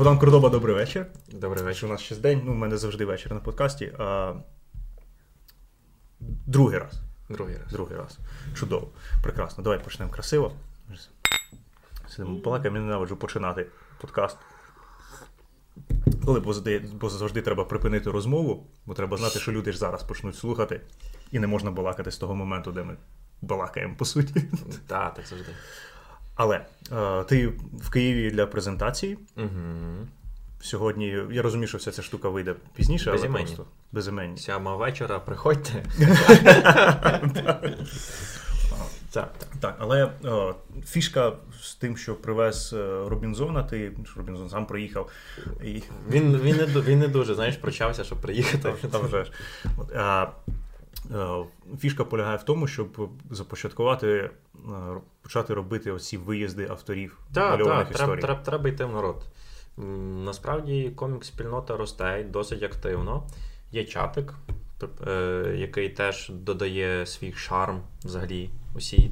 Богдан Кордоба, добрий вечір. Добрий вечір. У нас ще день, ну, в мене завжди вечір на подкасті. А... Другий раз. Другий раз. Другий раз. Чудово. Прекрасно. Давай почнемо красиво. Сидимо балакаємо, я ненавиджу починати подкаст. Коли бо, заде- бо завжди треба припинити розмову, бо треба знати, що люди ж зараз почнуть слухати, і не можна балакати з того моменту, де ми балакаємо, по суті. Так, так завжди. Але е, ти в Києві для презентації. Угу. Сьогодні я розумію, що вся ця штука вийде пізніше, але Безіменні. просто безіменні. Сьома вечора, приходьте. Так, так. Але е, фішка з тим, що привез е, Робінзона, ти Робінзон сам проїхав. І, Він, він, не, він не дуже, знаєш, прочався, щоб приїхати. там вже ж. От, а, е, фішка полягає в тому, щоб започаткувати, почати робити оці виїзди авторів Так, мальованих треба, історій. треба, треба йти в народ. Насправді комік-спільнота росте досить активно. Є чатик, е, який теж додає свій шарм взагалі усій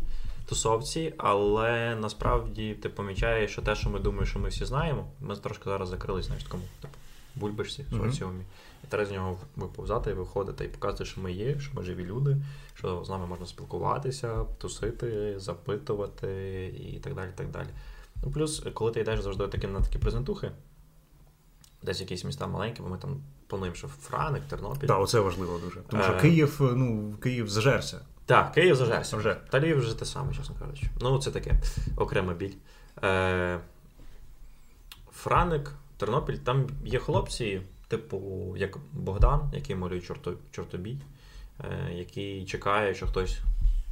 тусовці, але насправді ти помічаєш, що те, що ми думаємо, що ми всі знаємо, ми трошки зараз закрились, знаєш, такому типу, бульбашці соціумі. І треба з нього виповзати і виходити і показувати, що ми є, що ми живі люди, що з нами можна спілкуватися, тусити, запитувати і так далі. так далі. Ну, плюс, коли ти йдеш завжди такі, на такі презентухи, десь якісь міста маленькі, бо ми там плануємо, що Франик, Тернопіль. Так, оце важливо дуже. Тому що Е. Київ, ну, Київ зажерся. Так, Київ зажерся. Вже. Та Львів вже те саме, чесно кажучи. Ну, це таке окрема біль. Е, Франик, Тернопіль, там є хлопці, типу, як Богдан, який малює чорто, чортобій, е, який чекає, що хтось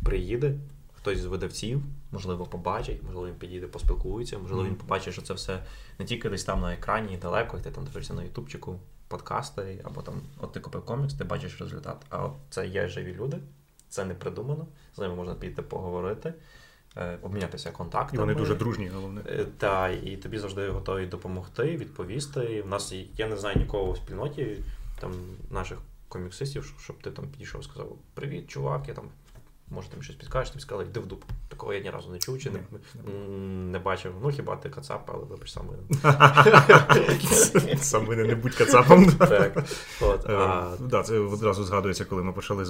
приїде, хтось з видавців, можливо, побачить, можливо, він підійде, поспілкується, можливо, він побачить, що це все не тільки десь там на екрані далеко, і ти там дивишся на ютубчику, подкасти, або там, от ти купив комікс, ти бачиш результат. А от це є живі люди, це не придумано, з ними можна піти поговорити, е, обмінятися І вони дуже дружні, головне. Е, Та, і тобі завжди готові допомогти, відповісти. В нас я не знаю нікого в спільноті там наших коміксистів, щоб ти там підійшов і сказав: Привіт, чувак, я там. Може, ти щось підкажеш, тобі сказали, йди в дупу. Такого я ні разу не чув чи не, м, не бачив. Ну, хіба ти кацап, але вибач сам. Сам мене не будь кацапом. Так. От, Е, а, Да, це одразу згадується, коли ми почали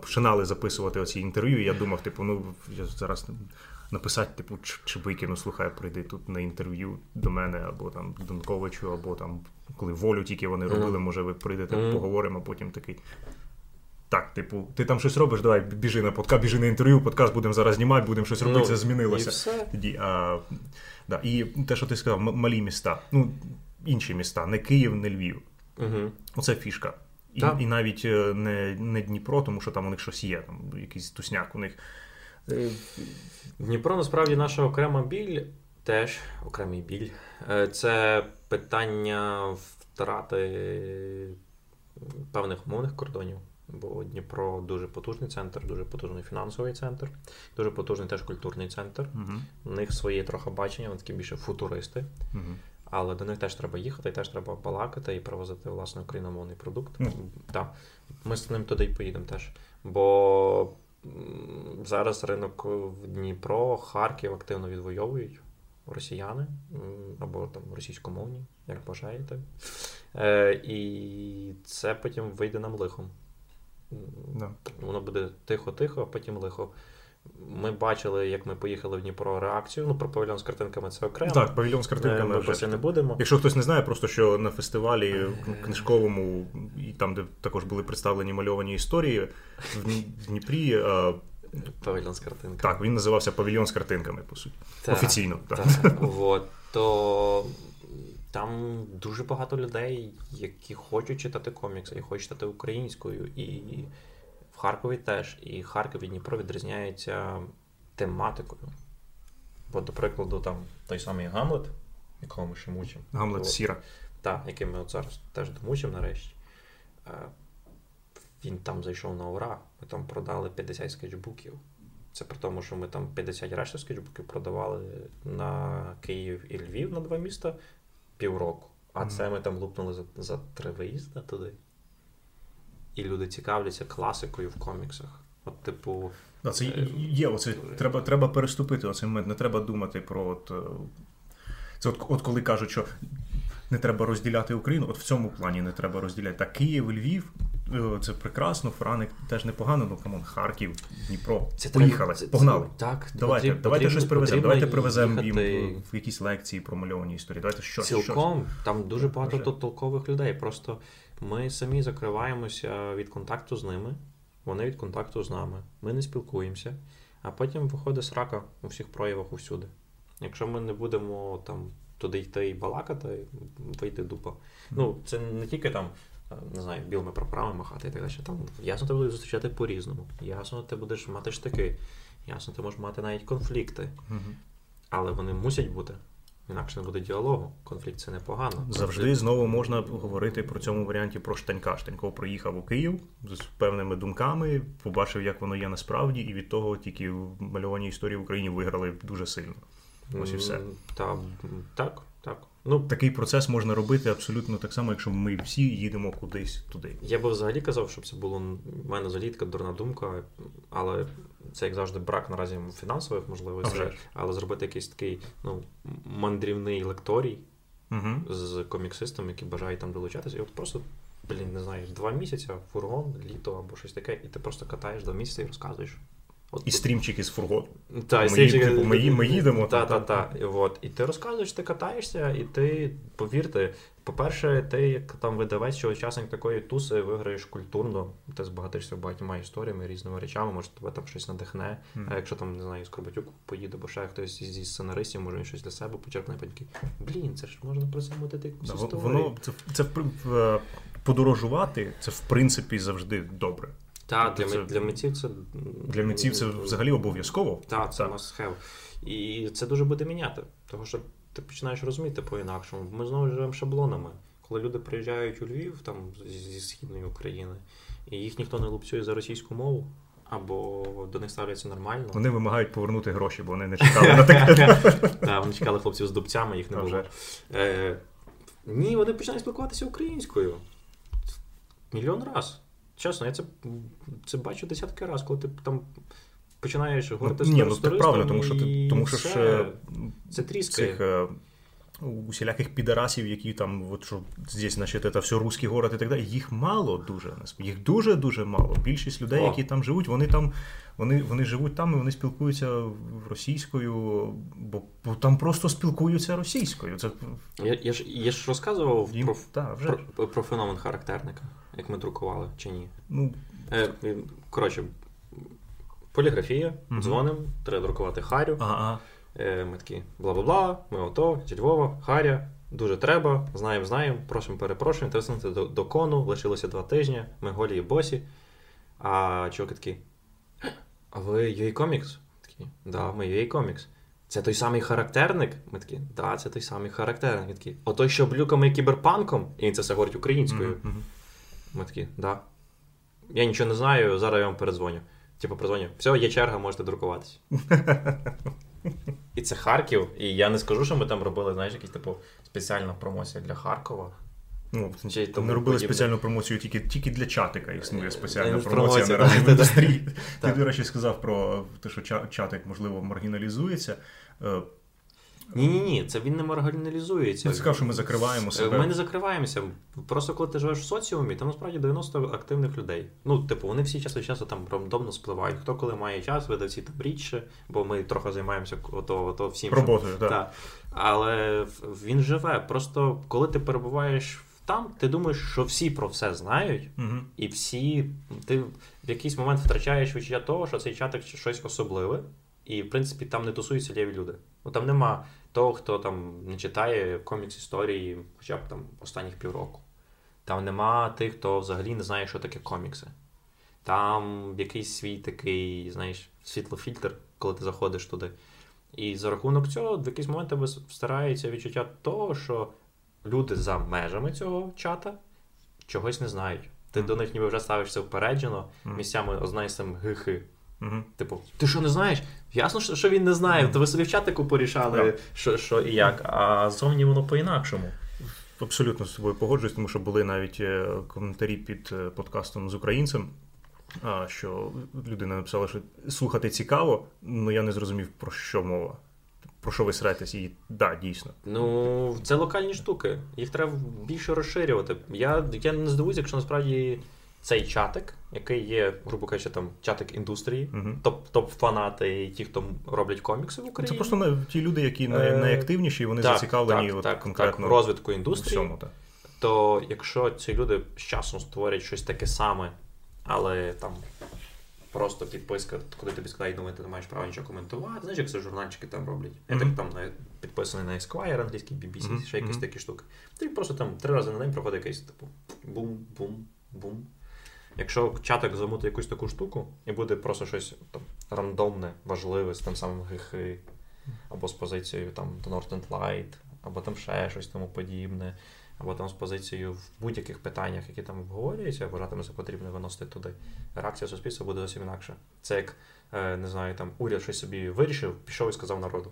починали записувати оці інтерв'ю. Я думав, типу, ну я зараз написати, типу, чи, чи викину, слухай, прийди тут на інтерв'ю до мене, або там Донковичу, або там, коли волю тільки вони робили, може, ви прийдете, поговоримо, а потім такий. Так, типу, ти там щось робиш, давай біжи на подкаст, біжи на інтерв'ю, подкаст будемо зараз знімати, будемо щось робити, Ну, це І змінилося. все. Тоді, а, да, і те, що ти сказав, малі міста, ну, інші міста, не Київ, не Львів. Угу. Оце фішка. І, Так. і навіть е, не, не Дніпро, тому що там у них щось є, там якийсь тусняк у них. Е, Дніпро насправді наша окрема біль, теж окремий біль. Е, Це питання втрати певних умовних кордонів. Бо Дніпро дуже потужний центр, дуже потужний фінансовий центр, дуже потужний теж культурний центр. Угу, У них своє трохи бачення, вони такі більше футуристи, угу. але до них теж треба їхати, і теж треба балакати і привозити власне україномовний продукт. Ну. Так, ми з ним туди й поїдемо теж. Бо зараз ринок в Дніпро, Харків активно відвоюють росіяни або там російськомовні, як бажаєте. Е, і це потім вийде нам лихом. Да. Воно буде тихо-тихо, а потім лихо. Ми бачили, як ми поїхали в Дніпро реакцію. Ну, про павільйон з картинками це окремо. Так, павільйон з Е, картинками. Ми вже. про це не будемо. Якщо хтось не знає, просто що на фестивалі книжковому, і там, де також були представлені мальовані історії, в Дніпрі. е, Павільйон з картинками. Так, він називався павільйон з картинками, по суті. Так, Офіційно. Так. Так, от, то там дуже багато людей, які хочуть читати комікси і хочуть читати українською. І в Харкові теж. І Харків і Дніпро відрізняються тематикою. Бо, до прикладу, там той самий Гамлет, якого ми ще мучимо. Гамлет От. Сіра. Так, який ми от зараз теж домучимо нарешті. Е, Він там зайшов на ура. Ми там продали 50 скетчбуків. Це при тому, що ми там 50 решта скетчбуків продавали на Київ і Львів на два міста півроку. А mm. це ми там лупнули за, за три виїзди туди. І люди цікавляться класикою в коміксах. От, типу, Да, це є, оце треба, треба переступити оцей момент, не треба думати про от. е, Це от, от коли кажуть, що не треба розділяти Україну. От в цьому плані не треба розділяти. Та Київ, Львів е, це прекрасно, Франик теж непогано, ну come on, Харків, Дніпро. Це Поїхали, це- погнали. Так, Давайте, потрібно- давайте щось привеземо. Давайте привеземо їм в якісь лекції про мальовані історії. Давайте щось. Цілком, там дуже багато Вже. толкових людей. Просто ми самі закриваємося від контакту з ними, вони від контакту з нами. Ми не спілкуємося, а потім виходить срака у всіх проявах усюди. Якщо ми не будемо там туди йти і балакати, вийти дупа. Ну, це не тільки там. Е, Не знаю, білими прапорами махати і так далі. Там ясно, ти будеш зустрічати по-різному. Ясно, ти будеш мати штики. Ясно, ти можеш мати навіть конфлікти. Угу. Але вони мусять бути. Інакше не буде діалогу. Конфлікт це непогано. Завжди знову можна говорити про цьому варіанті про Штанька. Штанько приїхав у Київ з певними думками, побачив, як воно є насправді, і від того тільки мальовані історії в Україні виграли дуже сильно. Ось і все. Та, так. Ну, Такий процес можна робити абсолютно так само, якщо ми всі їдемо кудись туди. я би взагалі казав, щоб це було в мене взагалі така дурна думка, але це як завжди брак наразі фінансових можливостей. ж. Але зробити якийсь такий ну, мандрівний лекторій Угу. з коміксистом, які бажають там долучатися. І от просто, блін, не знаю, два місяці, фургон, літо або щось таке, і ти просто катаєш два місяці і розказуєш. От, І стрімчики з фургону. Та, Ми їдемо, типу, ми ми їдемо, Та, та, та. І, от. і ти розказуєш, ти катаєшся, і ти, повірте, по-перше, ти як там видавець чи учасник такої туси виграєш культурно, ти збагатишся багатьма історіями, різними речами, може тебе там щось надихне. Мгм. А якщо там, не знаю, Скорбатюк поїде, бо ще хтось зі сценаристів, може він щось для себе почерпне, такий, блін, це ж можна про це мотити якусь історію. Воно це, це е, подорожувати, це в принципі завжди добре. Та, для, це- для митців це Для митців це взагалі обов'язково. Так, це Так. must have. І це дуже буде міняти, тому що ти починаєш розуміти по-інакшому. Ми знову живемо шаблонами. Коли люди приїжджають у Львів там зі- східної України, і їх ніхто не лупцює за російську мову, або до них ставляться нормально. Вони вимагають повернути гроші, бо вони не чекали на таке. Та, вони чекали хлопців з дубцями, їх не було. Е, ні, вони починають спілкуватися українською. Мільйон раз. Чесно, я це, це бачу десятки разів, коли ти там починаєш говорити з Ні, ну це правильно, тому що ти тому що ж е, Це тріскає. цих е, усіляких підарасів, які там, от що здесь, значить, це все русський город і так далі, їх мало дуже. Їх дуже-дуже мало. Більшість людей, О. які там живуть, вони там. Вони, вони живуть там і вони спілкуються російською, бо, бо там просто спілкуються російською. Це Я, я, ж, я ж розказував їм, про, та, вже. про, про феномен характерника, як ми друкували, чи ні. Ну, Е, коротше, поліграфія, Мгм. дзвоним, треба друкувати Харю. ага. Е, ми такі бла-бла-бла, ми ото, зі Львова, Харя, дуже треба, знаємо, знаємо, просимо, перепрошуємо, тиснути до, до кону, лишилося два тижні, ми голі і босі. А чуваки такі, а ви UA Comics? Такі, да, ми UA Comics. Це той самий характерник? Ми такі, да, це той самий характерник. Він такий, отой, що блюками кіберпанком, і він це все говорить українською. Мгм. Ми такі, да. Я нічого не знаю, зараз я вам передзвоню. Типу, передзвоню, все, є черга, можете друкуватися. І це Харків. І я не скажу, що ми там робили, знаєш, якісь типу спеціальна промоція для Харкова. Ну, Чи тому ми робили подібне. спеціальну промоцію тільки, тільки для чатика існує Е, спеціальна е, промоція так, так, індустрії. Ти, до речі, сказав про те, що чатик, можливо, маргіналізується. Ні, ні, ні, це він не маргіналізується. Цікаво, що ми закриваємо Е, себе. Ми не закриваємося. Просто коли ти живеш в соціумі, там насправді 90 активних людей. Ну, типу, вони всі час від часу там рандомно спливають. Хто коли має час, видавці там рідше, бо ми трохи займаємося ото, ото всім. Роботою, так. Так. Але він живе. Просто коли ти перебуваєш там, ти думаєш, що всі про все знають, Угу. і всі. Ти в якийсь момент втрачаєш відчуття того, що цей чатик щось особливе, і в принципі там не тусуються ліві люди. Ну там нема того, хто там не читає комікс історії хоча б там останніх півроку. Там нема тих, хто взагалі не знає, що таке комікси. Там якийсь свій такий, знаєш, світлофільтр, коли ти заходиш туди. І за рахунок цього в якийсь момент тебе старається відчуття того, що люди за межами цього чата чогось не знають. Ти Мгм. до них ніби вже ставишся впереджено, Мгм. місцями ознаєш там гихи. Угу. Типу, ти що не знаєш? Ясно, що, що він не знає. То ви собі в чатику порішали, Так. що, що і як, а зовні воно по-інакшому. Абсолютно з тобою погоджуюсь, тому що були навіть е, коментарі під е, подкастом з українцем, що людина написала, що слухати цікаво, але я не зрозумів, про що мова. про що ви сретесь, і да, дійсно. Ну, це локальні штуки. Їх треба більше розширювати. Я я не здивуюся, якщо насправді цей чатик, який є, грубо кажучи, там чатик індустрії, Угу. топ, топ-фанати і ті, хто роблять комікси в Україні. Це просто не- ті люди, які най- Е, найактивніші, вони так, зацікавлені так, от, так, конкретно так, розвитку індустрії. всьому. Так. то якщо ці люди з часом створять щось таке саме, але там просто підписка, куди тобі складають, думати, ти не маєш права нічого коментувати. Знаєш, як це журнальчики там роблять. Я Мгм. так там підписаний на Esquire, англійський BBC, Мгм, ще якісь мгм. такі штуки. Ти просто там три рази на день проходить якийсь типу бум-бум-бум. Якщо чатик замутить якусь таку штуку і буде просто щось там рандомне, важливе з тим самим гихи, або з позицією там The Northern Light, або там ще щось тому подібне, або там з позицією в будь-яких питаннях, які там обговорюються, вважатиме за потрібно виносити туди. Реакція суспільства буде зовсім інакша. Це як, е, не знаю, там уряд щось собі вирішив, пішов і сказав народу.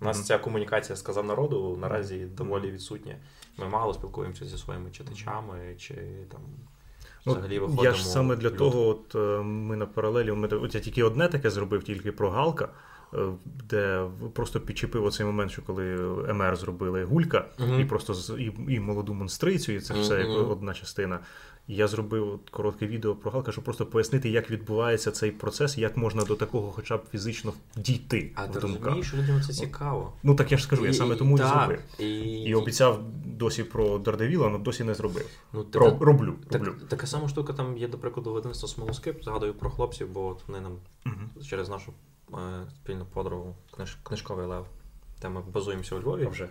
У нас Мгм. ця комунікація сказав народу наразі доволі відсутня. Ми мало спілкуємося зі своїми читачами, чи там взагалі виходимо. я ж саме для люд. того, от е, ми на паралелі. Ми, от я тільки одне таке зробив, тільки про Галка, е, де просто підчепив оцей момент, що коли МР зробили Гулька, Мгм. і просто і, і молоду монстрицю, і це все як одна частина. І я зробив коротке відео про Галка, щоб просто пояснити, як відбувається цей процес, як можна до такого хоча б фізично дійти А ти розумієш, що людям це цікаво. Ну так я ж скажу, я саме тому і так, зробив. І, І обіцяв досі про Дардевіла, але досі не зробив. ну, ти- Роб, роблю, Так, роблю. така сама штука там є, до прикладу, видавництво Смолоскип. Згадую про хлопців, бо от вони нам Мгм. через нашу е, спільну подругу книж, книжковий лев, де ми базуємося у Львові, вже.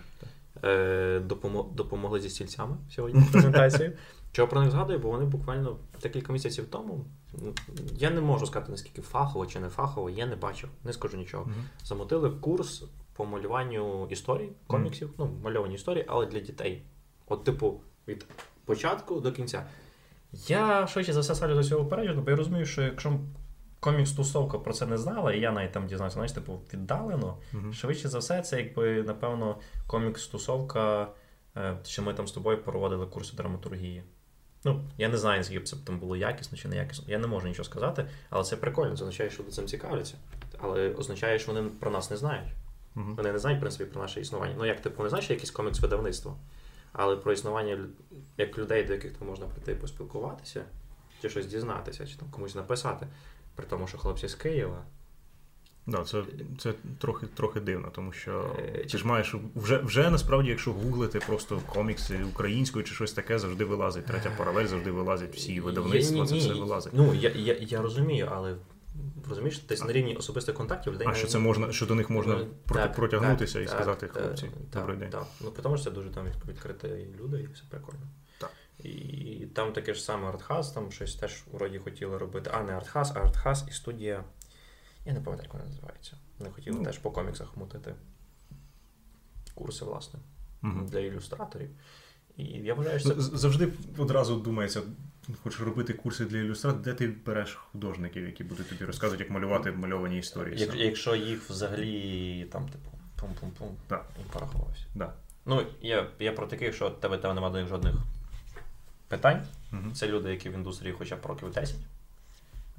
е, допомо- допомогли зі стільцями сьогодні в презентації. Чого про них згадую, бо вони буквально декілька місяців тому. ну, Я не можу сказати, наскільки фахово чи не фахово, я не бачив, не скажу нічого. Мгм. Замотили курс по малюванню історій, коміксів, ну, мальовані історії, але для дітей. От, типу, від початку до кінця. Я швидше за все ставлю до цього перегляду, бо я розумію, що якщо комікс-тусовка про це не знала, і я навіть там дізнався, знаєш, типу, віддалено, Мгм. швидше за все, це якби, напевно, комікс-тусовка, е, що ми там з тобою проводили курси драматургії. Ну, я не знаю, наскільки б це там було якісно чи не якісно. Я не можу нічого сказати, але це прикольно. Це означає, що вони цим цікавляться. Але означає, що вони про нас не знають. Мгм. Вони не знають, в принципі, про наше існування. Ну, як типу, вони знають, що якесь комікс-видавництво, але про існування як людей, до яких там можна прийти поспілкуватися, чи щось дізнатися, чи там комусь написати. При тому, що хлопці з Києва. Да, це, це трохи, трохи дивно, тому що Е, ти ж маєш вже, вже насправді, якщо гуглити просто комікси українською чи щось таке, завжди вилазить. Третя паралель завжди вилазить всі видавництва, Я- це ні, все вилазить. Ну, я, я, я розумію, але розумієш, десь на рівні особистих контактів людей. А не- що це можна, що до них можна Ну, так, протягнутися так, і так, сказати, хлопці, так, добрий день. Так. Ну, тому що це дуже там від- відкриті люди і все прикольно. Так. І там таке ж саме Артхаз, там щось теж вроді хотіли робити. А не Артхаз, а Артхаз і студія. Я не пам'ятаю, як вона називається. Вони хотіли Ну. теж по коміксах мутити курси, власне, Мгм. для ілюстраторів. І я вважаю, що це Ну, Завжди одразу думається, хочеш робити курси для ілюстрації, де ти береш художників, які будуть тобі розказувати, як малювати мальовані історії. Як, якщо їх взагалі там, типу, пум-пум-пум, Так. і порахувався. Да. Ну, я, я про таких, що тебе там немає до них жодних питань. Мгм. Це люди, які в індустрії хоча б років 10.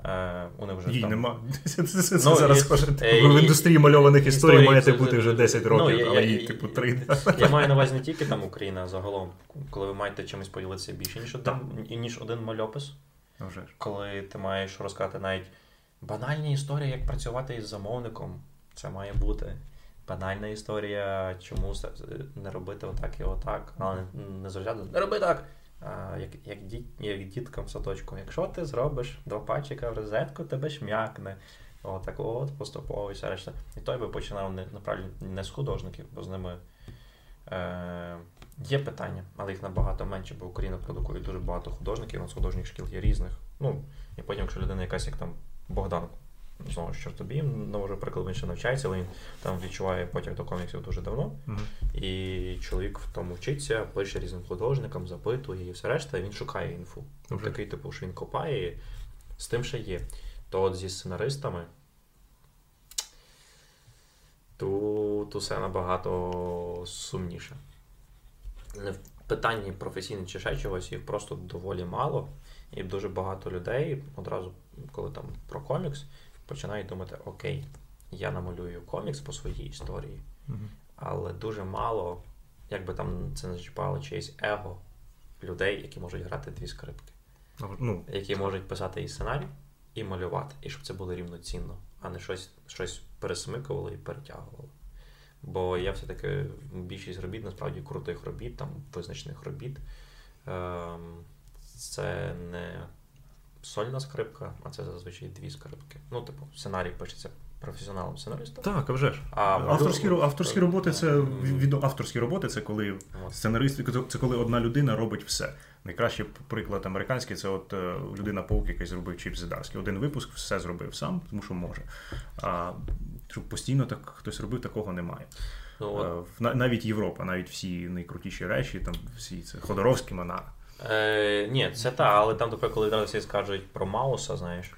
Е, вони вже Їй там... нема. Це, це, це Ну, зараз і- схоже. е, Ви в індустрії мальованих історій маєте це бути вже 10 років, Ну, я- але їй, типу, 3. Я маю на увазі не тільки там Україна, а загалом, коли ви маєте чимось поділитися більше, ніж один, ніж один мальопис, вже коли ти маєш розказати навіть банальні історії, як працювати із замовником. Це має бути. Банальна історія, чому не робити отак і отак, але не, не завжди не роби так. Як, як, діт, як діткам в садочку. Якщо ти зробиш два пальчика в розетку, тебе шмякне. Отак от, поступово і все решта. І той би починав не, направді, не з художників, бо з ними е, є питання, але їх набагато менше, бо Україна продукує дуже багато художників, у нас художніх шкіл є різних. Ну, і потім, якщо людина якась як там Богдан, знову ж чортобій, навожу приклад, він ще навчається, але він там відчуває потяг до коміксів дуже давно. Мгм. І чоловік в тому вчиться, пише різним художникам, запитує і все решта, і він шукає інфу. Вже. такий, типу, що він копає, і з тим ще є. То от зі сценаристами тут усе набагато сумніше. Не в питанні професійне чи ще чогось, їх просто доволі мало. І дуже багато людей одразу, коли там про комікс, починають думати: окей, я намалюю комікс по своїй історії, але дуже мало, як би там це не зачіпало, чиєсь его людей, які можуть грати дві скрипки, Ну, які можуть писати і сценарій, і малювати, і щоб це було рівноцінно, а не щось, щось пересмикувало і перетягувало. Бо я все-таки більшість робіт, насправді крутих робіт, там визначених робіт. Ем, це не сольна скрипка, а це зазвичай дві скрипки. Ну, типу, сценарій пишеться професіоналом сценаристом. так, а вже ж. А авторські, авторські роботи це від авторські роботи це коли сценарист, це коли одна людина робить все. Найкращий приклад американський це от е, людина паук, який зробив Чіп Зидарський. Один випуск все зробив сам, тому що може. А щоб постійно так хтось робив, такого немає. Ну, от, Е, на- навіть Європа, навіть всі найкрутіші речі, там всі це Ходоровський Монара. Е, ні, це та, але там тепер, коли зараз всі скажуть про Мауса, знаєш.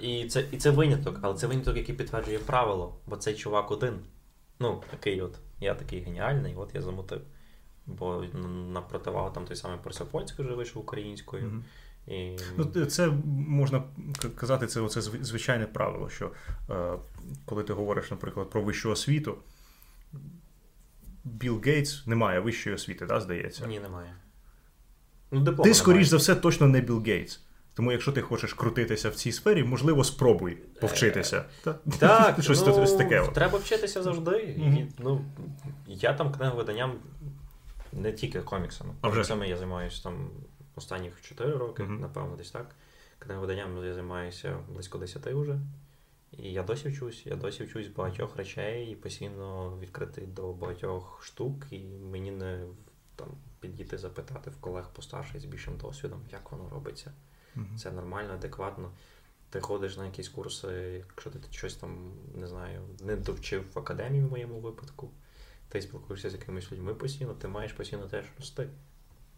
І це, і це виняток, але це виняток, який підтверджує правило, бо цей чувак один. Ну, такий от, я такий геніальний, от я замутив. Бо на противагу там той самий Персопольський вже вийшов українською. Мгм. І... Ну, це можна казати, це оце звичайне правило, що е, коли ти говориш, наприклад, про вищу освіту, Білл Гейтс не має вищої освіти, да, здається. Ні, немає. Ну, Ти, скоріш за все, точно не Білл Гейтс. Тому, якщо ти хочеш крутитися в цій сфері, можливо, спробуй повчитися. Та- Так, Щось ну, таке. треба вчитися завжди. Мгм. І, ну, я там книговиданням не тільки коміксами. А вже. Коміксами я займаюся там останніх 4 роки, Мгм. напевно, десь так. Книговиданням я займаюся близько 10 вже. І я досі вчусь, я досі вчусь багатьох речей і постійно відкритий до багатьох штук, і мені не там підійти запитати в колег постарших з більшим досвідом, як воно робиться. Мгм. Це нормально, адекватно. Ти ходиш на якісь курси, якщо ти щось там, не знаю, не довчив в академії в моєму випадку, ти спілкуєшся з якимись людьми постійно, ти маєш постійно теж рости.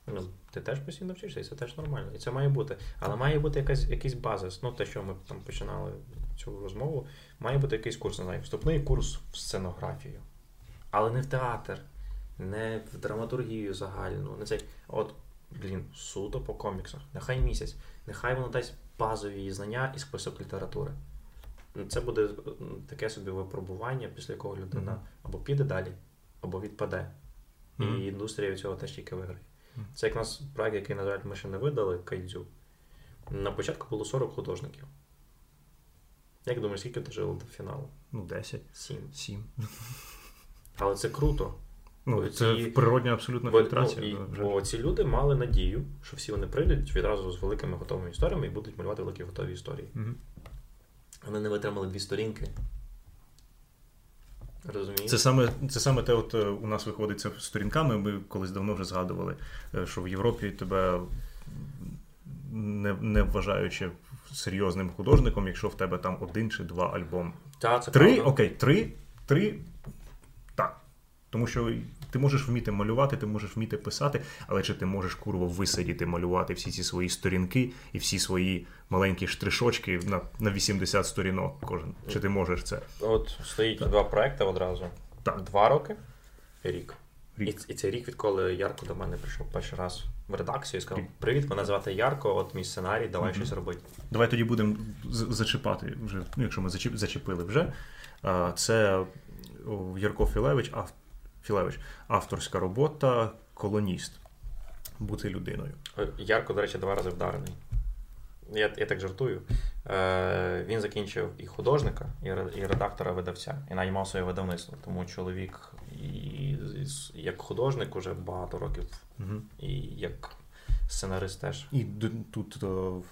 Ну, ти теж постійно вчишся, і це теж нормально. І це має бути. Але має бути якась, якийсь базис. Ну, те, що ми там починали цю розмову, має бути якийсь курс, не знаю, вступний курс в сценографію. Але не в театр, не в драматургію загальну, не цей. От, блін, суто по коміксах. Нехай місяць. Нехай воно дасть базові знання і список літератури. Це буде таке собі випробування, після якого людина Мгм. або піде далі, або відпаде. Мгм. І індустрія від цього теж тільки виграє. Мгм. Це як у нас проект, який, на жаль, ми ще не видали, Кайдзю. На початку було 40 художників. Як думаєш, скільки дожило до фіналу? Ну, 10, Сім. 7. Але це круто. Ну, це природня абсолютно фільтрація. ну, і, бо ці люди мали надію, що всі вони прийдуть відразу з великими готовими історіями і будуть малювати великі готові історії. Мгм. Вони не витримали дві сторінки. Розумієш? Це саме, це саме те, от е, у нас виходить це сторінками. Ми колись давно вже згадували, е, що в Європі тебе не, не вважаючи серйозним художником, якщо в тебе там один чи два альбоми. Та, це Три, правда. окей, три, три. Тому що ти можеш вміти малювати, ти можеш вміти писати, але чи ти можеш курво висидіти, малювати всі ці свої сторінки і всі свої маленькі штришочки на, на 80 сторінок кожен? Чи ти можеш це? От стоїть два проекти одразу. Так. Два роки рік. Рік. І, і це рік, відколи Ярко до мене прийшов перший раз в редакцію і сказав: Рік. Привіт, мене звати Ярко, от мій сценарій, давай Мгм. щось робити. Давай тоді будемо зачіпати вже, ну, якщо ми зачіп, зачепили вже. Це Ярко Філевич, ав, Філевич, авторська робота Колоніст. Бути людиною. Е, Ярко, до речі, два рази вдарений. Я, я так жартую. Е, він закінчив і художника, і, і редактора видавця, і наймав своє видавництво. Тому чоловік і, і як художник уже багато років, Угу. і як сценарист теж. І д- тут о,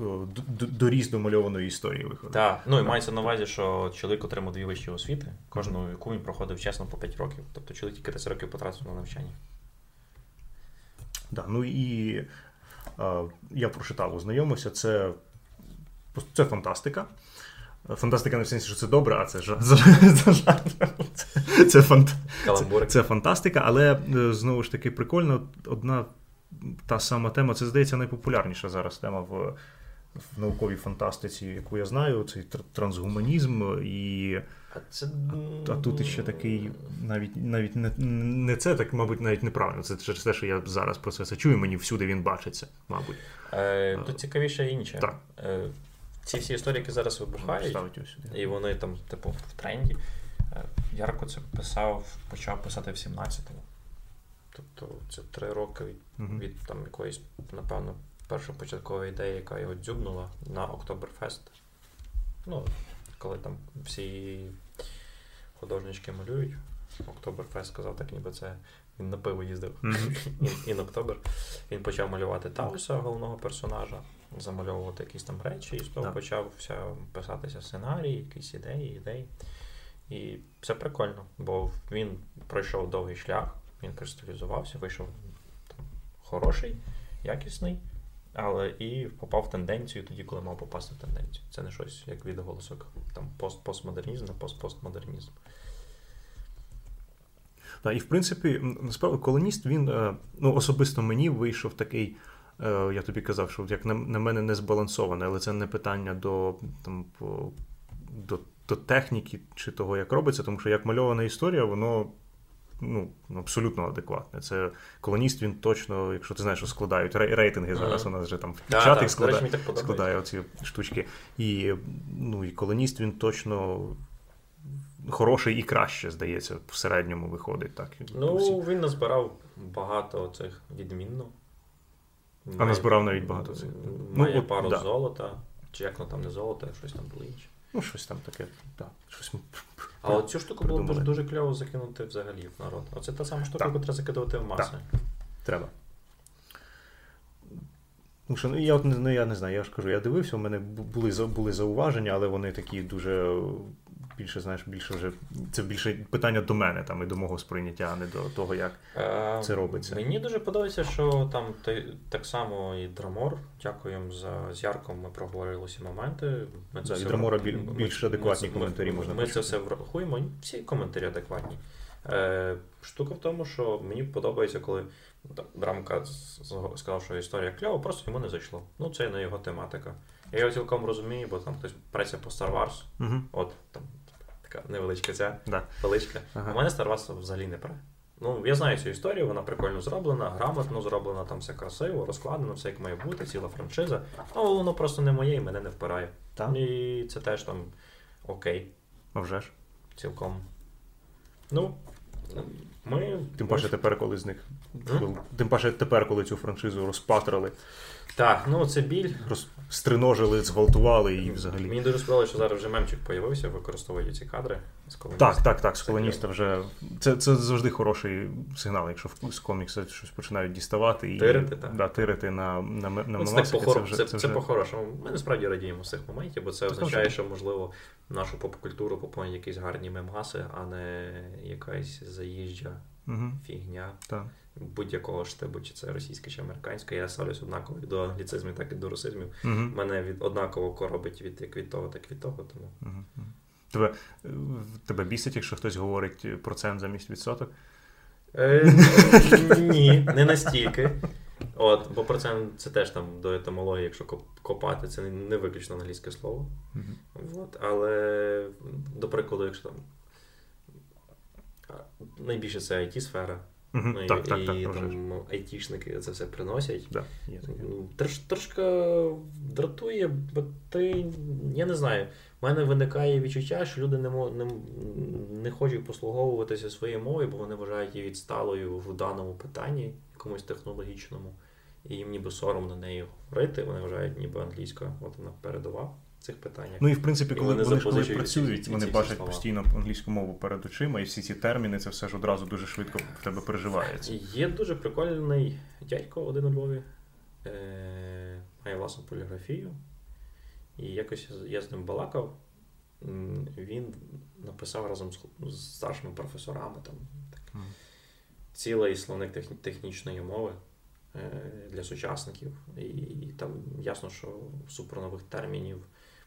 о, д- доріс до мальованої історії виходить. Так, ну і Так. мається на увазі, що чоловік отримав дві вищі освіти, кожну яку він проходив чесно по 5 років. Тобто чоловік тільки 10 років потратив на навчання. Да, ну і е, я прочитав, ознайомився. Це, це фантастика. Фантастика не в сенсі, що це добре, а це жа- за- за жанром. Це, це, фант... Каламбурик. це фантастика, але е, знову ж таки прикольно. Одна та сама тема, це здається найпопулярніша зараз тема в, в науковій фантастиці, яку я знаю. Це трансгуманізм і. А, це... А тут іще такий, навіть навіть не, не це, так, мабуть, навіть неправильно. Це через те, що я зараз про це це чую, мені всюди він бачиться, мабуть. Е, тут цікавіше інше. Так. Е, ці всі історії, які зараз вибухають, і вони там, типу, в тренді. Е, Ярко це писав, почав писати в 17-му. Тобто це три роки від, mm-hmm. від там якоїсь, напевно, першопочаткової ідеї, яка його дзюбнула на Октоберфест. Ну, коли там всі художнички малюють. Октоберфест сказав, так ніби це він на пиво їздив. Mm-hmm. Ін Октобер. Він почав малювати Тауса, головного персонажа, замальовувати якісь там речі, і з того yeah. почав писатися сценарій, якісь ідеї, ідеї. І це прикольно, бо він пройшов довгий шлях, він кристалізувався, вийшов там, хороший, якісний, але і попав в тенденцію тоді, коли мав попасти в тенденцію. Це не щось як відголосок там пост постмодернізм на пост-постмодернізм. І в принципі, насправді, колоніст він е, ну, особисто мені вийшов такий. Е, я тобі казав, що як на, на мене не збалансоване, але це не питання до там, до до техніки чи того, як робиться, тому що як мальована історія, воно ну, абсолютно адекватне. Це колоніст, він точно, якщо ти знаєш, що складають рейтинги зараз, mm-hmm. у нас вже там в чатах складає, складає оці штучки. І ну, і колоніст він точно. Хороший і краще, здається, в середньому виходить. так. Ну, всі. він назбирав багато цих відмінно. А назбирав навіть багато цих. Має ну, пару да. золота, чи як воно там не золото, щось там було інше. Ну, щось там таке. так. Щось... А от цю штуку було б дуже кльово закинути взагалі в народ. Оце та сама штука, яку треба закидувати в маси. Так. Треба. Ну, що, ну, я ну, я не знаю, я ж кажу, я дивився, у мене були були зауваження, але вони такі дуже більше, знаєш, більше вже це більше питання до мене там і до мого сприйняття, а не до того, як а, це робиться. Мені дуже подобається, що там ти, так само і Драмор. Дякуємо за з Ярком. Ми проговорили ці моменти. Ми це да, все і Драмора біль, більш адекватні ми, коментарі ми, можна. Ми почути. це все врахуємо. Всі коментарі адекватні. Е, Штука в тому, що мені подобається, коли Драмка сказав, що історія кльова, просто йому не зайшло. Ну, це не його тематика. Я його цілком розумію, бо там хтось преться по Star Wars. Uh-huh. От там така невеличка ця да. паличка. Ага. У мене Star Wars взагалі не пре. Ну, я знаю цю історію, вона прикольно зроблена, грамотно зроблена, там все красиво, розкладено, все як має бути, ціла франшиза. Ну, воно просто не моє і мене не впирає. Так? І це теж там окей. А вже ж? Цілком. Ну, ми. Тим паче тепер, коли з них. Mm? Тим паче тепер, коли цю франшизу розпатрили. Так, ну це біль. Розстриножили, зґвалтували і взагалі. Мені дуже сподобалося, що зараз вже мемчик появився, використовують ці кадри з колоніста. Так, так, так. З колоніста вже. Це це завжди хороший сигнал, якщо з комікса щось починають діставати і тирити, так. Да, тирити на на, на ну, це, це, це, вже, це, це, це по-хорошому. Ми насправді радіємо з цих моментів, бо це означає, що, можливо, нашу поп-культуру поповнять якісь гарні мемгаси, а не якась заїжджа угу. фігня. Так будь-якого штибу, чи це російська, чи американська. Я ставлюсь однаково до англіцизмів, так і до русизмів. uh Мене від однаково коробить від як від того, так і від того. Тому. uh Тебе тебе бісить, якщо хтось говорить процент замість відсоток? Е, ні, не настільки. От, Бо процент це теж там до етимології, якщо копати, це не виключно англійське слово. Uh-huh. От, Але, до прикладу, якщо там найбільше це it сфера Угу, ну, так, і так, так, там айтішники це все приносять. Да, є ну, Трош, Трошки дратує, бо ти, я не знаю, в мене виникає відчуття, що люди не не, не хочуть послуговуватися своєю мовою, бо вони вважають її відсталою в даному питанні, якомусь технологічному, і їм ніби соромно нею говорити. Вони вважають, ніби англійська, от вона передова цих питаннях. Ну і в принципі, коли і вони, вони коли працюють, ці, вони ці бачать постійно англійську мову перед очима, і всі ці терміни, це все ж одразу дуже швидко в тебе переживається. Є дуже прикольний дядько один у Львові, е- має власну поліграфію. І якось я з ним балакав. Він написав разом з, з старшими професорами там так, mm. цілий словник техні, технічної мови е, для сучасників. І, і там ясно, що супернових термінів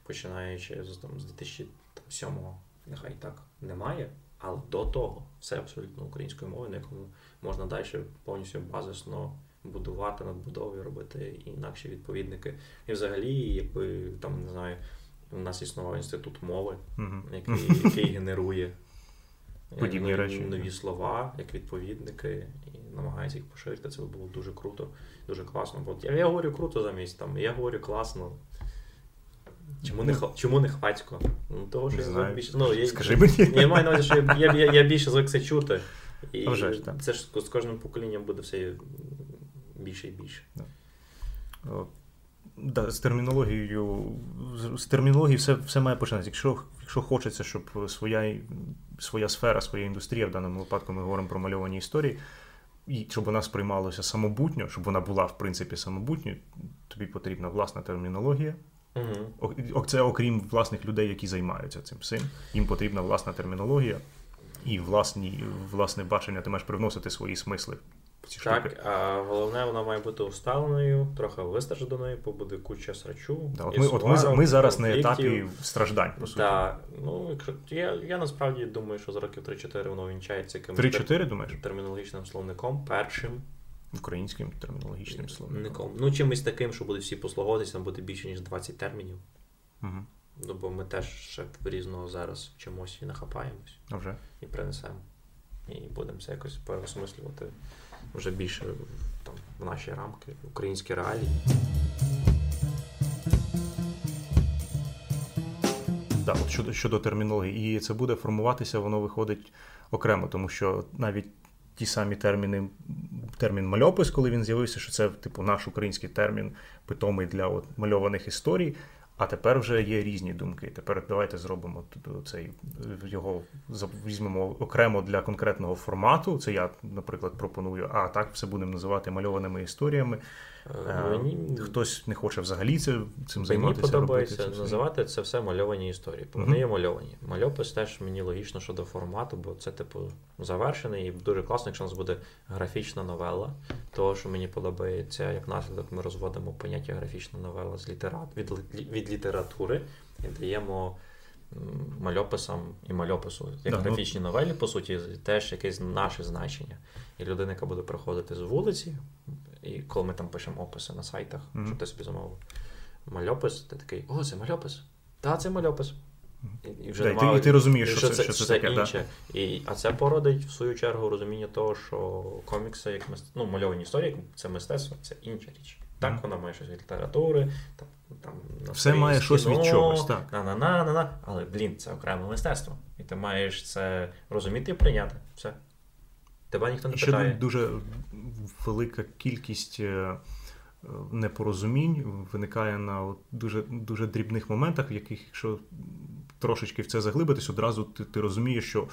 починаючи з там, з 2007-го, нехай так немає, але до того все абсолютно українською мовою, на якому можна далі повністю базисно будувати надбудови, робити інакші відповідники. І взагалі, якби там не знаю, у нас існував інститут мови, який, який генерує. Подібні нові, речі. нові слова, як відповідники, і намагається їх поширити. Це було дуже круто, дуже класно. Бо я, я говорю круто замість там, я говорю класно Чому не чому не хвацько? Ну, того, що не я більше. Ну, я, Скажи мені. Я маю на увазі, що я я, я, я більше звик це чути. І вже ж, так. це ж з кожним поколінням буде все більше і більше. О, да, З термінологією з термінологією все все має починатися. Якщо якщо хочеться, щоб своя своя сфера, своя індустрія, в даному випадку ми говоримо про мальовані історії, і щоб вона сприймалася самобутньо, щоб вона була в принципі самобутньою, тобі потрібна власна термінологія. Угу. Це окрім власних людей, які займаються цим всім. Їм потрібна власна термінологія і власні, власне бачення. Ти маєш привносити свої смисли. Ці так, штуки. а головне, вона має бути усталеною, трохи вистражданою, бо буде куча срачу. Да, от ми, от ми, ми зараз на етапі страждань, по суті. Так, ну, я, я насправді думаю, що за років 3-4 воно вінчається якимось 3-4, думаєш? термінологічним словником, першим. Українським термінологічним словником. Ну, чимось таким, що будуть всі послуговуватися, там буде більше, ніж 20 термінів. Угу. Ну, бо ми теж ще різного зараз вчимось і нахапаємось. А вже. І принесемо. І будемо це якось переосмислювати вже більше там, в наші рамки, українські реалії. Да, от щодо щодо термінології, і це буде формуватися, воно виходить окремо, тому що навіть ті самі терміни, термін мальопис, коли він з'явився, що це типу наш український термін, питомий для от, мальованих історій. А тепер вже є різні думки. Тепер давайте зробимо цей його візьмемо окремо для конкретного формату. Це я, наприклад, пропоную. А так все будемо називати мальованими історіями. Е, мені... Хтось не хоче взагалі це, цим займатися. Мені подобається робити, називати це все мальовані історії. Вони є мальовані. Мальопис теж мені логічно щодо формату, бо це, типу, завершений і дуже класно, якщо у нас буде графічна новела. Того, що мені подобається, як наслідок, ми розводимо поняття графічна новела з літерат... від, від літератури і даємо. Мальописам і мальопису, як да, графічні ну... новелі, по суті, теж якесь наше значення. І людина, яка буде приходити з вулиці, і коли ми там пишемо описи на сайтах, mm-hmm. щоб ти собі замовив мальопис, ти такий, о, це мальопис. Та, це мальопис. І, і вже да, немає, і ти розумієш, що, що це, що це, це таке. інше. Да. І, А це породить, в свою чергу, розуміння того, що комікси, як мист... ну, мальовані історії, це мистецтво, це інша річ. Так, mm-hmm. вона має щось від літератури, там, там все має щось від чогось, так. На-на-на-на-на, але, блін, це окреме мистецтво. І ти маєш це розуміти і прийняти. Все. Тебе ніхто не Ще питає. дуже велика кількість е, непорозумінь виникає на дуже дуже дрібних моментах, в яких, якщо трошечки в це заглибитись, одразу ти, ти розумієш, що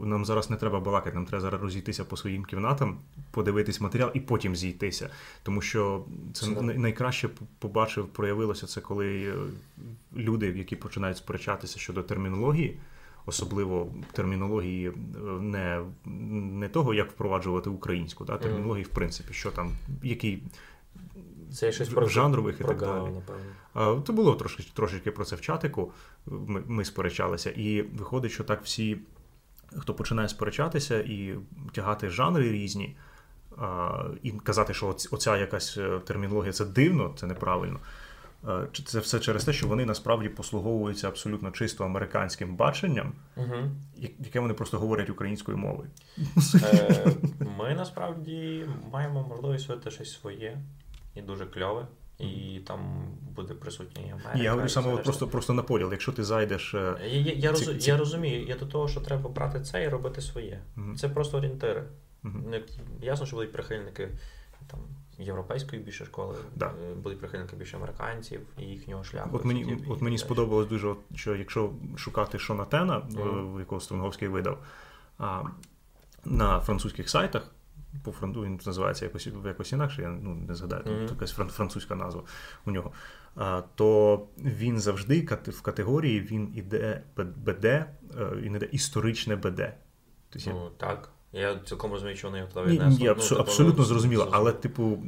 нам зараз не треба балакати, нам треба зараз розійтися по своїм кімнатам, подивитись матеріал і потім зійтися. Тому що це Сюди. найкраще побачив, проявилося це, коли е, люди, які починають сперечатися щодо термінології особливо термінології е, не не того, як впроваджувати українську, да, термінології, в принципі, що там, який це щось в жанрових і так далі. Напевно. Це було трошки трошечки про це в чатику. Ми, ми сперечалися, і виходить, що так всі, хто починає сперечатися і тягати жанри різні. І казати, що оця якась е, термінологія це дивно, це неправильно. Е, це все через те, що вони насправді послуговуються абсолютно чисто американським баченням, угу. яке вони просто говорять українською мовою. Е, ми насправді маємо можливість вити щось своє і дуже кльове. І там буде присутня Америка. Я говорю саме просто просто на поділ. Якщо ти зайдеш. Е, я я, я, ці, ці... я розумію, я до того, що треба брати це і робити своє. mm Це просто орієнтири. mm Ясно, що будуть прихильники там європейської більше школи, да. Е, будуть прихильники більше американців і їхнього шляху. От мені і, от мені сподобалось дуже, що якщо шукати Шона Тена, mm. якого Стронговський видав, а, на французьких сайтах. По фронту він називається якось якось інакше, я ну, не згадаю, mm-hmm. якась французька назва у нього. А, То він завжди в категорії він іде БД, е, він іде історичне БД. Тобто, ну, так. Я цілком розумію, що вони туди віднесли. Ні, ні, абсу, ну, абсолютно зрозуміло. Але, типу,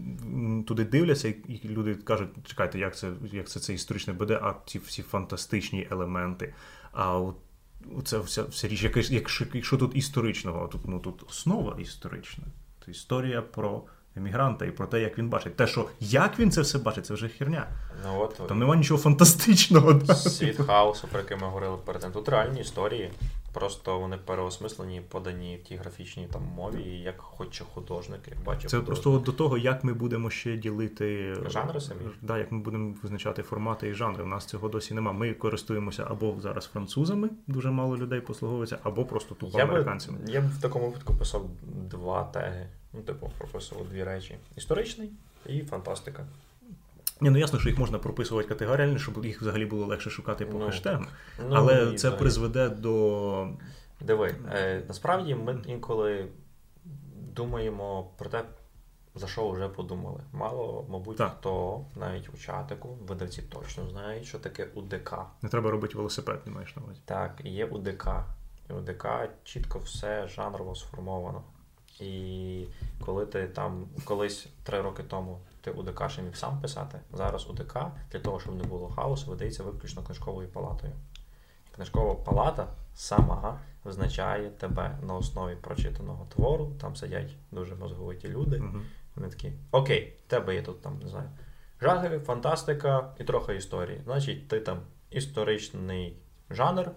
туди дивляться, і люди кажуть, чекайте, як це як це, це історичне буде, а ці всі фантастичні елементи. А от це вся вся річ, якась, якщо, якщо тут історичного, тут ну тут основа історична. То історія про емігранта і про те, як він бачить. Те, що як він це все бачить, це вже херня. Ну, от, Там немає нічого фантастичного. Світ хаосу, про який ми говорили перед тим. Тут реальні історії. Просто вони переосмислені, подані в тій графічній там мові, як хоче художник, як бачив. Це художник. просто до того, як ми будемо ще ділити Жанри самі? Да, як ми будемо визначати формати і жанри. У нас цього досі нема. Ми користуємося або зараз французами, дуже мало людей послуговується, або просто тупо я би, американцями. я б в такому випадку писав два теги. Ну, типу, прописував дві речі: історичний і фантастика. Ні, ну ясно, що їх можна прописувати категоріально, щоб їх взагалі було легше шукати по Ну, хештегам. Ну, Але це взагалі. призведе до Диви, е, насправді ми інколи думаємо про те, за що вже подумали. Мало, мабуть, Так. хто навіть у чатику, видавці точно знають, що таке УДК. не треба робити велосипед, не маєш на увазі. Так, є УДК. І УДК чітко все жанрово сформовано. І коли ти там колись три роки тому ти УДК ще міг сам писати, зараз УДК для того, щоб не було хаосу, видається виключно книжковою палатою. Книжкова палата сама визначає тебе на основі прочитаного твору. Там сидять дуже мозговиті люди. Угу. Вони такі: Окей, в тебе є тут там, не знаю, жахи, фантастика і трохи історії. Значить, ти там історичний жанр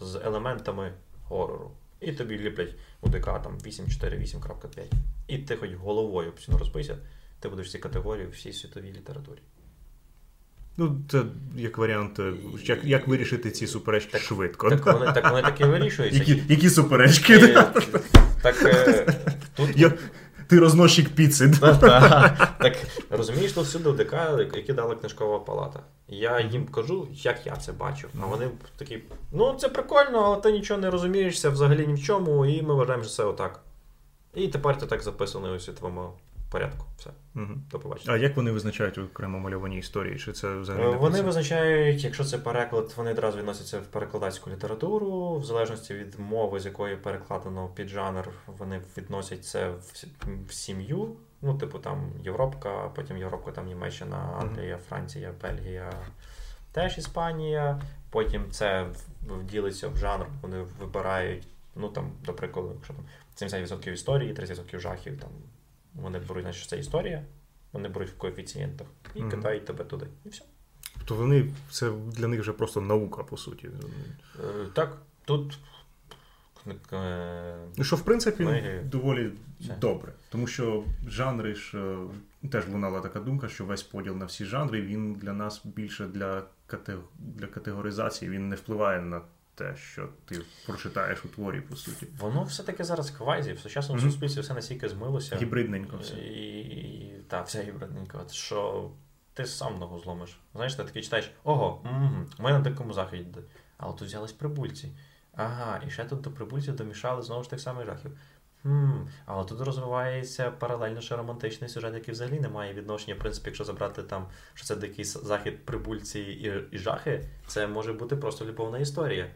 з елементами горору. І тобі ліплять УДК там 848.5. І ти хоч головою постійно розбийся, ти будеш в цій категорії в всій світовій літературі. Ну, це як варіант, е, як, як вирішити ці суперечки Так- швидко. Так вони, так вони таки вирішуються. Які, які суперечки? І, так е, тут Я, ти розносчик піци. Та, та. Так розумієш, тут всюди ДК, які дала книжкова палата. Я їм кажу, як я це бачу. А вони такі: ну це прикольно, але ти нічого не розумієшся взагалі ні в чому, і ми вважаємо, що це отак. І тепер ти так записаний у світовому порядку. Все, Мгм. до побачення. А як вони визначають окремо мальовані історії? Чи це взагалі Е, не Вони визначають, якщо це переклад, вони одразу відносяться в перекладацьку літературу. В залежності від мови, з якої перекладено під жанр, вони відносять це в, сім'ю. Ну, типу там Європка, потім Європка, там Німеччина, Англія, Франція, Бельгія, теж Іспанія. Потім це ділиться в жанр. Вони вибирають, ну там, до прикладу, якщо там 70% історії, 30% жахів, там вони беруть, значить, це історія, вони беруть в коефіцієнтах і Мгм. кидають тебе туди. І все. То вони це для них вже просто наука, по суті. Е, Так, тут. е, Ну, що в принципі Книги. доволі Все. добре. Тому що жанри ж е, теж лунала така думка, що весь поділ на всі жанри він для нас більше для, кате... для категоризації, він не впливає на те, що ти прочитаєш у творі, по суті. Воно все-таки зараз квазі, в сучасному Мгм. суспільстві все настільки змилося. Гібридненько все. І, і, та, все гібридненько. Що ти сам ногу зломиш. Знаєш, ти такий читаєш, ого, угу, ми на такому заході. Але тут взялись прибульці. Ага, і ще тут до прибульців домішали знову ж тих самих жахів. Хм, але тут розвивається паралельно ще романтичний сюжет, який взагалі не має відношення. В принципі, якщо забрати там, що це дикий захід прибульці і, і жахи, це може бути просто любовна історія.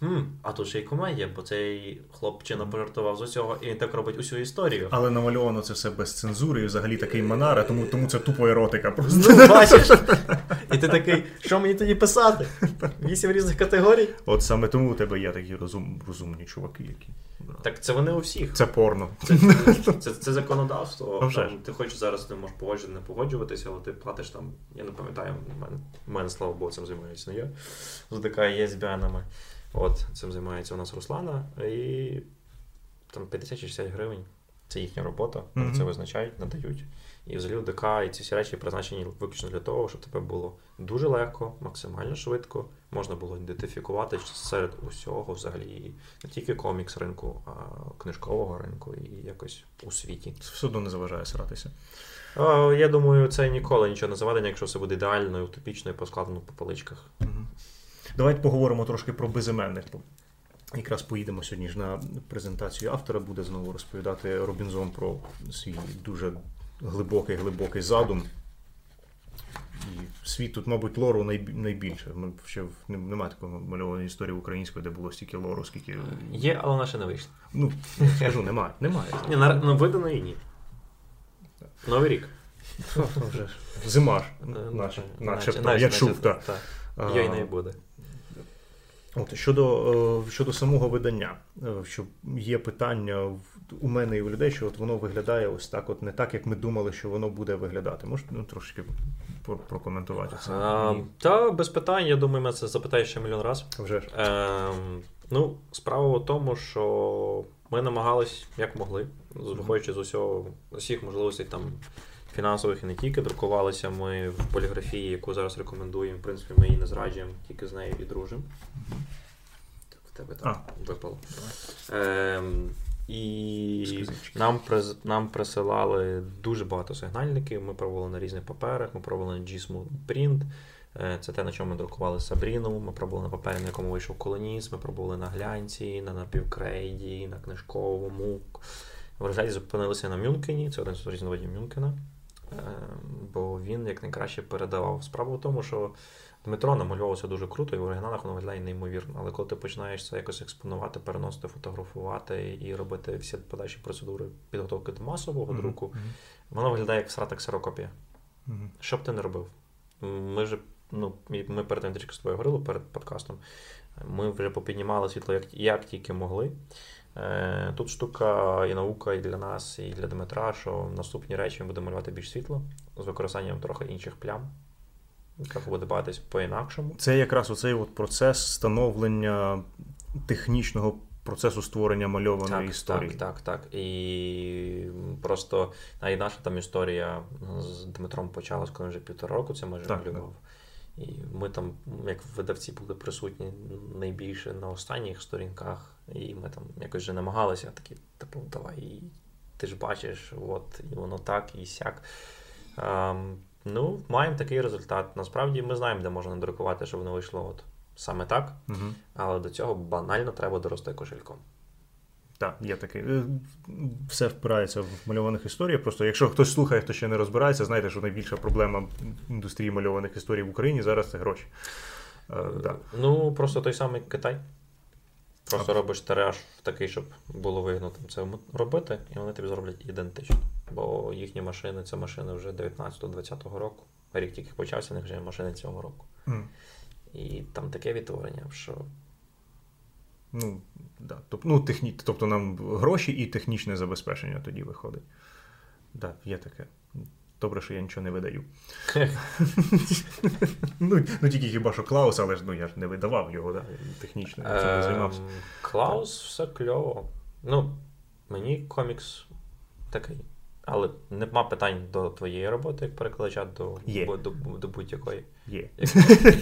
Хм, а тут ще й комедія, бо цей хлопчина пожартував з усього, і він так робить усю історію. Але намальовано це все без цензури і взагалі такий манара, тому, тому це тупо еротика просто. Ну, бачиш? І ти такий, що мені тоді писати? Вісім різних категорій? От саме тому у тебе є такі розум... розумні чуваки, які. Так це вони у всіх. Це порно. Це, це, це законодавство. Там, ти хочеш зараз ти можеш погоджувати, не погоджуватися, але ти платиш там, я не пам'ятаю, в мене, мене слава Богу, цим займаюся не я. З ДК є з біанами. От, цим займається у нас Руслана. І там 50 чи 60 гривень. Це їхня робота, вони Мгм. це визначають, надають. І взагалі ДК і ці всі речі призначені виключно для того, щоб тебе було дуже легко, максимально швидко, можна було ідентифікувати серед усього, взагалі, не тільки комікс ринку, а книжкового ринку і якось у світі. Все одно не заважає сратися. А, я думаю, це ніколи нічого не заведення, якщо все буде ідеально, і утопічно і поскладено по поличках. Мгм. Давайте поговоримо трошки про безіменних. Якраз поїдемо сьогодні ж на презентацію автора, буде знову розповідати Робінзон про свій дуже глибокий глибокий задум. І світ тут, мабуть, лору найбільше. Ми ще немає такої мальованої історії української, де було стільки лору, скільки. Є, але вона ще не вийшла. Ну, скажу, немає. Немає. Ні, на, ну, видано і ні. Новий рік. Ну. Зима ж, Е, наче, наче- начебто, я чув, так. А, Йой не буде. От щодо, е, щодо самого видання, е, що є питання у мене і у людей, що от воно виглядає ось так, от не так, як ми думали, що воно буде виглядати. Можете ну, трошки прокоментувати це? А, та без питань, я думаю, мене це запитаєш ще мільйон разів. Вже ж. Ем, Ну, справа в тому, що ми намагались як могли, виходячи з усього, усіх можливостей там фінансових і не тільки друкувалися ми в поліграфії, яку зараз рекомендуємо. В принципі, ми її не зраджуємо, тільки з нею і дружимо. В тебе там випало. Ем, і нам нам присилали дуже багато сигнальників. Ми пробували на різних паперах, ми пробували на GSMO Print. Е, це те, на чому ми друкували Сабріну. Ми пробували на папері, на якому вийшов колоніс, ми пробували на глянці, на напівкрейді, на книжковому. В результаті зупинилися на Мюнкені, це один з різновидів Мюнкена. Е, бо він як найкраще передавав. Справа в тому, що Дмитро намалювався дуже круто, і в оригіналах воно виглядає неймовірно. Але коли ти починаєш це якось експонувати, переносити, фотографувати і робити всі подальші процедури підготовки до масового mm-hmm. друку, воно виглядає як срата ксерокопія. Mm-hmm. Що б ти не робив? Ми ж ну, ми перед тим трішки з тобою говорили перед подкастом. Ми вже попіднімали світло як, як тільки могли. Е, тут штука і наука і для нас, і для Дмитра, що наступні речі ми будемо малювати більш світло з використанням трохи інших плям. Трохи буде бавитись по-інакшому. Це якраз оцей от процес становлення технічного процесу створення мальованої так, історії. Так, так, так. І просто навіть наша там історія з Дмитром почалась, коли вже півтора року це майже малював. І ми там, як видавці, були присутні найбільше на останніх сторінках, і ми там якось вже намагалися такі, типу, давай, ти ж бачиш, от, і воно так, і сяк. Ем, Ну, маємо такий результат. Насправді ми знаємо, де можна надрукувати, щоб воно вийшло от саме так, угу. але до цього банально треба дорости кошельком. Так, є такий. Е, все впирається в мальованих історіях. Просто якщо хтось слухає, хто ще не розбирається, знайте, що найбільша проблема індустрії мальованих історій в Україні зараз це гроші. Е, да. Ну, просто той самий Китай. Просто а. робиш тираж такий, щоб було вигідно це робити, і вони тобі зроблять ідентично. Бо їхні машини це машини вже 19-20 року. Рік тільки почався, них вже машини цього року. Mm. І там таке відтворення, що Ну, да. Тобто, ну, техні... тобто нам гроші і технічне забезпечення тоді виходить. Да, є таке. Добре, що я нічого не видаю. ну, ну тільки хіба що Клаус, але ж ну, я ж не видавав його, да, технічно. Не займався. Ем, Клаус все кльово. Ну, мені комікс такий. Але нема питань до твоєї роботи, як перекладача до є. до, до, до будь-якої. Є.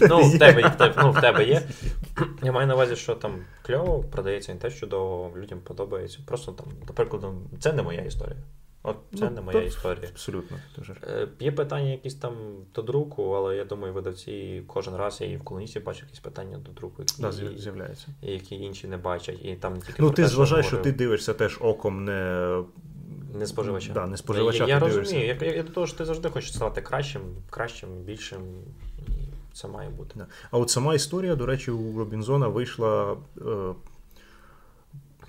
Ну, в тебе в, ну, в тебе є. Я маю на увазі, що там кльово, продається не те, що до людям подобається. Просто там, до прикладу, це не моя історія. От це ну, не моя історія. Абсолютно. Дуже. Е, Є питання якісь там до друку, але я думаю, видавці кожен раз я і в колоністі бачу якісь питання до друку, які да, з'являються. які інші не бачать. І там тільки Ну, ти зважаєш, що ти дивишся теж оком не не споживача. Да, не споживача. Я, я розумію. Я, я, я до того, що ти завжди хочеш ставати кращим, кращим, більшим. І це має бути. Да. А от сама історія, до речі, у Робінзона вийшла е,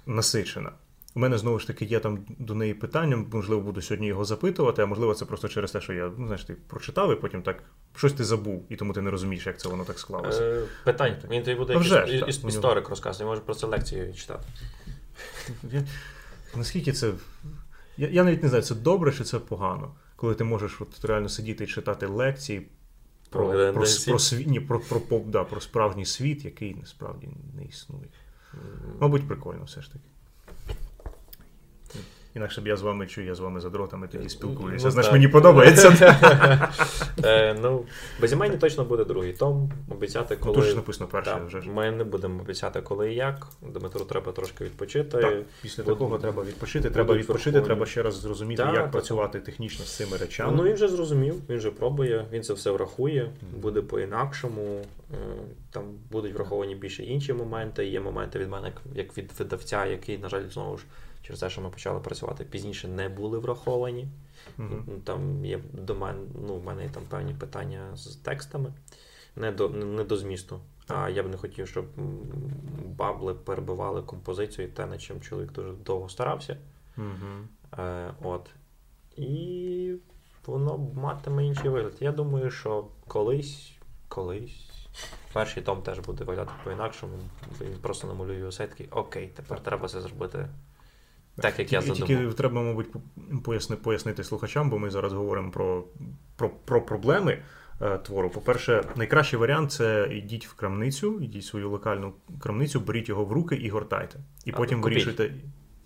насичена. У мене знову ж таки є там до неї питання, можливо, буду сьогодні його запитувати, а можливо, це просто через те, що я ну, знаєш, ти прочитав і потім так щось ти забув, і тому ти не розумієш, як це воно так склалося. Е, Питань. Він тобі буде якийсь ж, іс- історик розказувати, може про це лекцію читати. Наскільки це я я навіть не знаю, це добре чи це погано, коли ти можеш от реально сидіти і читати лекції про про, про, про, ні, про, про, про, да, про справжній світ, який насправді не існує. Мабуть, прикольно все ж таки. Інакше б я з вами чую, я з вами за дротами тоді спілкуюся. Ну, Знаєш, мені подобається. е, ну, Безімейні точно буде другий том. Обіцяти, коли. Тут ж написано перше вже. Ми не будемо обіцяти, коли і як. Дмитру треба трошки відпочити. Так, Після такого треба відпочити. Треба відпочити, треба ще раз зрозуміти, як працювати технічно з цими речами. Ну він вже зрозумів, він вже пробує, він це все врахує, буде по-інакшому. Е, там будуть враховані більше інші моменти. Є моменти від мене, як від видавця, який, на жаль, знову ж через те, що ми почали працювати пізніше, не були враховані. Mm-hmm. Там є до мене, ну, в мене там певні питання з текстами, не до не до змісту. А я б не хотів, щоб бабли перебивали композицію, те, над чим чоловік дуже довго старався. Mm-hmm. Е, От. І воно матиме інший вигляд. Я думаю, що колись, колись. Перший том теж буде виглядати по-інакшому. Він просто намалює осетки. Окей, тепер треба це зробити так, як я задумав. Тільки треба, мабуть, поясни, пояснити слухачам, бо ми зараз говоримо про про, про проблеми е, твору. По-перше, найкращий варіант це йдіть в крамницю, йдіть в свою локальну крамницю, беріть його в руки і гортайте. І А, потім купіть. вирішуйте.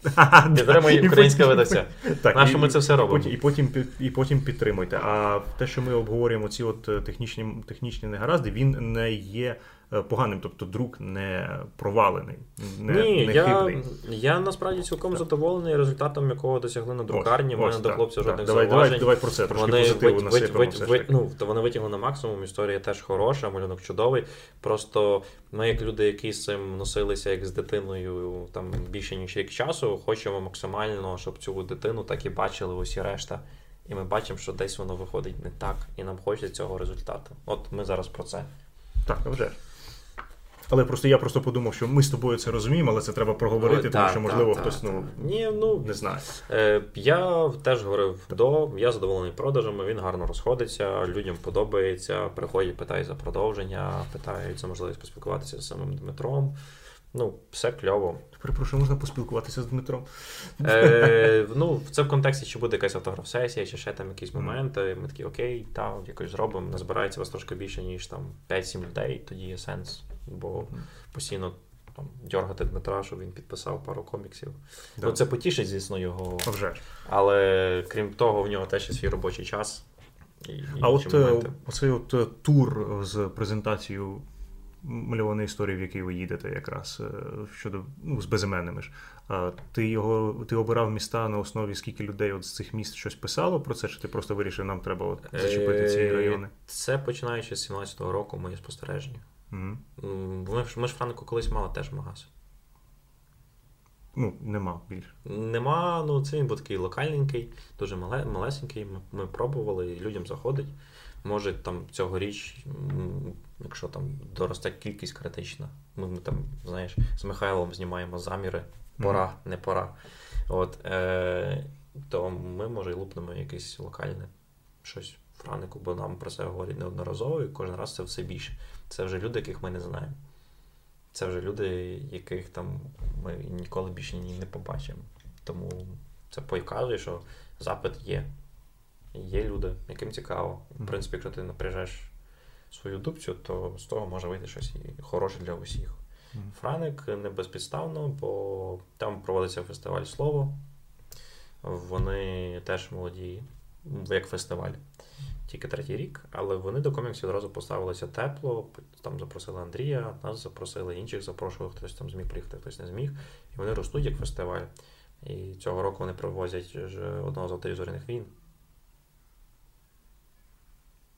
Підтримуй І українське потім- видавця. Так, Нащо і- ми це все робимо? потім- І потім, і потім підтримуйте. А те, що ми обговорюємо, ці от е, технічні, технічні негаразди, він не є поганим, тобто друк не провалений, не, Ні, не я, хибний. я насправді цілком задоволений результатом, якого досягли на друкарні. У мене ось, до так, хлопців так. жодних давай, зауважень. давай, давай про це трошки Вони, позитиву вит, насипемо. вит, вит, ну, то вони витягли на максимум, історія теж хороша, малюнок чудовий. Просто ми, як люди, які з цим носилися як з дитиною там більше ніж рік часу, хочемо максимально, щоб цю дитину так і бачили усі решта. І ми бачимо, що десь воно виходить не так, і нам хочеться цього результату. От ми зараз про це. Так, вже. Але просто я просто подумав, що ми з тобою це розуміємо, але це треба проговорити, Ой, тому так, що, можливо, так, хтось ну, так. Ні, ну не знає. Е, Я теж говорив до, я задоволений продажами, він гарно розходиться, людям подобається, приходять, питають за продовження, питають за можливість поспілкуватися з самим Дмитром. Ну, все кльово. Перепрошую, можна поспілкуватися з Дмитром? Е, ну, це в контексті, чи буде якась автограф-сесія, чи ще там якісь моменти. Ми такі, окей, та, якось зробимо. Назбирається вас трошки більше, ніж там 5-7 людей, тоді є сенс. Бо постійно там дергати Дмитра, щоб він підписав пару коміксів. Да. Ну, це потішить, звісно, його. Вже. Але крім того, в нього теж є свій робочий час. І, і А от е, оцей от е, тур з презентацією мальованої історії, в який ви їдете, якраз е, щодо ну, з безіменними ж. А ти його ти обирав міста на основі скільки людей от з цих міст щось писало про це, чи ти просто вирішив, нам треба от зачепити ці райони? Це починаючи з 17-го року, мої спостереження. М, Ми, ж- Франко колись мали теж магаз. Ну, нема більше. Нема, ну це він був такий локальненький, дуже мале, малесенький. Ми, ми пробували, і людям заходить. Може, там цьогоріч, якщо там доросте кількість критична, ми, ми там, знаєш, з Михайлом знімаємо заміри, пора, не пора. От, е, то ми, може, і лупнемо якесь локальне щось Франику, бо нам про це говорять неодноразово, і кожен раз це все більше. Це вже люди, яких ми не знаємо. Це вже люди, яких там ми ніколи більше ні не побачимо. Тому це показує, що запит є. Є люди, яким цікаво. В принципі, якщо ти напряжеш свою дубцю, то з того може вийти щось хороше для усіх. Франик не безпідставно, бо там проводиться фестиваль слово. Вони теж молоді, як фестиваль, тільки третій рік, але вони до коміксів одразу поставилися тепло. Там запросили Андрія, нас запросили, інших запрошували, хтось там зміг приїхати, хтось не зміг. І вони ростуть як фестиваль. І цього року вони привозять одного з авторів зоряних війн.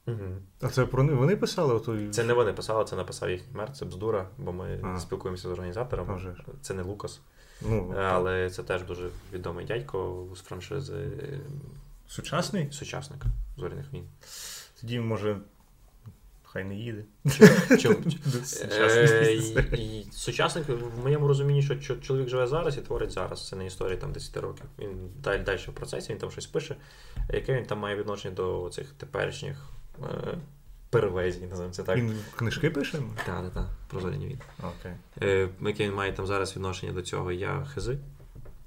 Угу. А це про них вони писали? Ото... Це не вони писали, це написав їхній мер, це бздура, бо ми Ага. спілкуємося з А організаторами. вже. Це не Лукас. Ну, Е, Але це теж дуже відомий дядько з франшизи Сучасний? сучасник зоряних війн. Тоді, може, хай не їде. Чому? Е, Сучасник в моєму розумінні, що чоловік живе зараз і творить зараз. Це не історія там 10 років. Він далі, в процесі, він там щось пише. Яке він там має відношення до цих теперішніх е, перевезень, називаємо це так. Він книжки пише? Так, так, так, про зоряні війни. Окей. Е, яке він має там зараз відношення до цього, я хизи.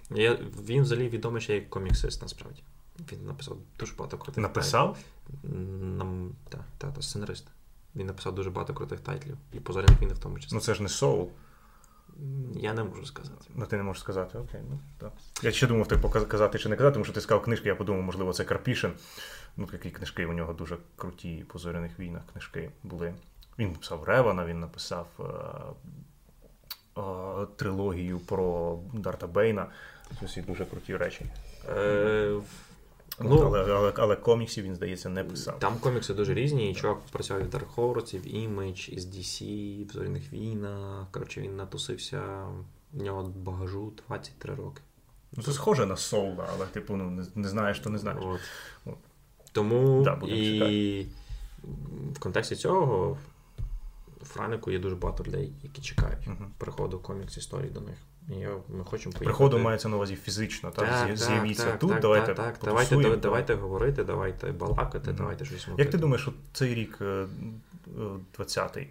Я, він взагалі відомий ще як коміксист, насправді. Він написав дуже багато крутих Написав? тайтлів. Нам, та, та, та, сценарист. Він написав дуже багато крутих тайтлів. І по зоряних війни в тому числі. Ну це ж не соул. Я не можу сказати. Ну, ти не можеш сказати, окей. Ну, так. Я ще думав, ти показ- казати чи не казати, тому що ти сказав книжки, я подумав, можливо, це Карпішин. Ну, такі книжки у нього дуже круті по зоряних війнах книжки були. Він написав Ревана, він написав е, е, трилогію про Дарта Бейна. Це всі дуже круті речі. Е, Ну, але, але, але коміксів він, здається, не писав. Там комікси дуже різні. І чувак працював і в Dark Horse, в Image, і з DC, в Зоряних війнах. Коротше, він натусився. В нього багажу 23 роки. Ну, це схоже на Соула, але типу, ну, не, не знаєш, то не знаєш. От. От. Тому Да, і в контексті цього Франику є дуже багато людей, які чекають Мгм. приходу комікс історій до них. І ми хочемо поїхати. Приходу мається на увазі фізично, так? Так, З'явіться так, тут, так, давайте так, так. Давайте, давайте, давайте говорити, давайте балакати, Мгм. давайте щось Як ти думаєш, от цей рік е, е, 20-й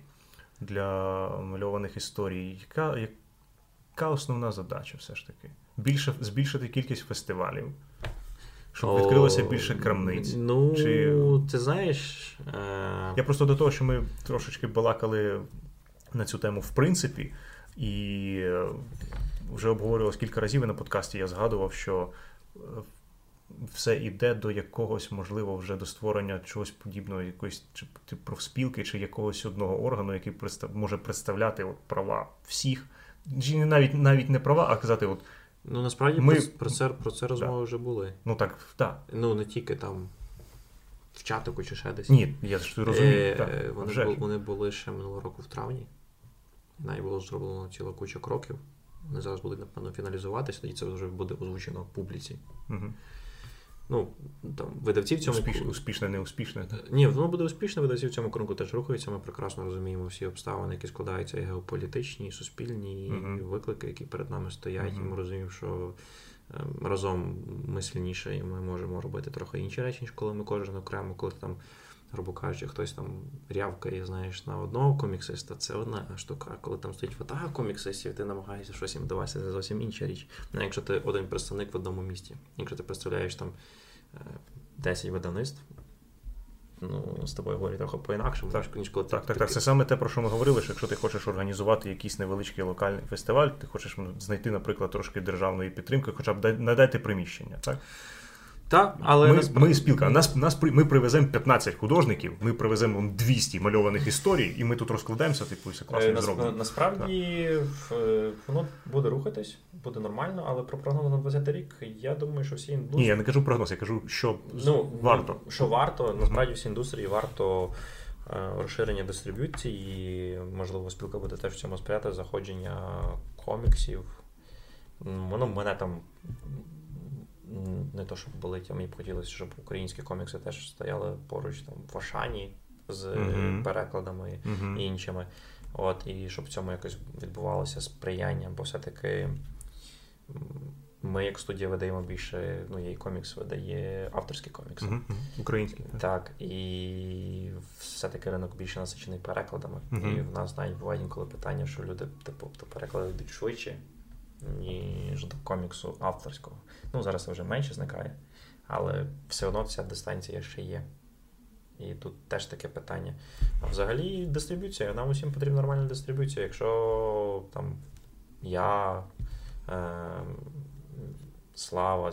для мальованих історій, яка, яка основна задача все ж таки? Більше, збільшити кількість фестивалів. Щоб відкрилося більше крамниць. Ну, Чи... ти знаєш. Е... Я просто до того, що ми трошечки балакали на цю тему в принципі, і е, вже обговорювалось кілька разів і на подкасті. Я згадував, що е, все йде до якогось, можливо, вже до створення чогось подібного, якоїсь чи профспілки, чи якогось одного органу, який може представляти от права всіх, чи навіть навіть не права, а казати, от. Ну насправді ми... про це про це розмови да. вже були. Ну так, так. Ну не тільки там в чатику чи ще десь. Ні, я ж розумію. Е, так, Вони вже. вони були ще минулого року в травні. Навіть було зроблено ціла куча кроків. Вони зараз будуть, напевно, фіналізуватися, і це вже буде озвучено в публіці. Угу. Ну, там, видавці в цьому Успішне, успішне, неуспішне. Ні, воно буде успішне, видавці в цьому кроку теж рухаються. Ми прекрасно розуміємо всі обставини, які складаються і геополітичні, і суспільні, і uh виклики, які перед нами стоять. uh І ми розуміємо, що ем, разом ми сильніше, і ми можемо робити трохи інші речі, ніж коли ми кожен окремо, коли там грубо кажучи, хтось там рявкає, знаєш, на одного коміксиста, це одна штука. Коли там стоїть фотога коміксистів, ти намагаєшся щось їм давати, це зовсім інша річ. Не якщо ти один представник в одному місті, якщо ти представляєш там 10 е, видавництв. Ну, з тобою говорять трохи по-інакшому, так, ніж коли так, так, так. Це саме те, про що ми говорили, що якщо ти хочеш організувати якийсь невеличкий локальний фестиваль, ти хочеш знайти, наприклад, трошки державної підтримки, хоча б надати приміщення. так? Так, але ми, насправді... ми спілка. Нас нас ми привеземо 15 художників, ми привеземо 200 мальованих історій, і ми тут розкладаємося, типу, все класно е, зроблено. Насправді так. воно буде рухатись, буде нормально, але про прогноз на 20 рік я думаю, що всі індустрії. Ні, я не кажу прогноз, я кажу, що ну, варто. Що варто, насправді всі індустрії варто. Е, розширення дистриб'юції, можливо, спілка буде теж в цьому сприяти заходження коміксів. Воно мене там не то, щоб болить, а мені б хотілося, щоб українські комікси теж стояли поруч там в Ашані з uh-huh. перекладами uh-huh. і іншими. От, І щоб в цьому якось відбувалося сприяння, бо все-таки ми, як студія, видаємо більше, ну, і комікс видає авторські комікси. Uh-huh. Українські. Так. І все-таки ринок більше насичений перекладами. І в нас навіть буває інколи питання, що люди, типу, переклади йдуть швидше ніж до коміксу авторського. Ну, зараз це вже менше зникає, але все одно ця дистанція ще є. І тут теж таке питання. А взагалі дистриб'юція. Нам усім потрібна нормальна дистриб'юція. Якщо там я, е, Слава,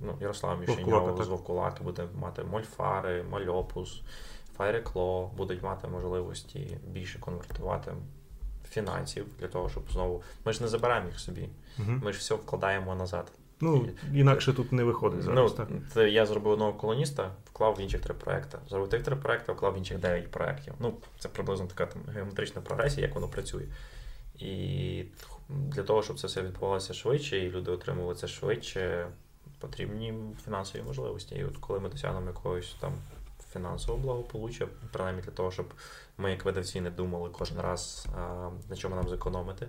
ну, Ярослав Мішеньов з Вовкулаки буде мати Мольфари, Мальопус, Файрекло, будуть мати можливості більше конвертувати фінансів для того, щоб знову. Ми ж не забираємо їх собі, угу. ми ж все вкладаємо назад. Ну, інакше тут не виходить зараз. Ну, так? Я зробив одного колоніста, вклав в інших три проекти. Зробив тих три проекти, вклав в інших дев'ять проєктів. Ну, це приблизно така там геометрична прогресія, як воно працює. І для того, щоб це все відбувалося швидше, і люди отримували це швидше, потрібні фінансові можливості. І от коли ми досягнемо якогось там фінансового благополуччя, принаймні для того, щоб ми, як видавці, не думали кожен раз, на чому нам зекономити,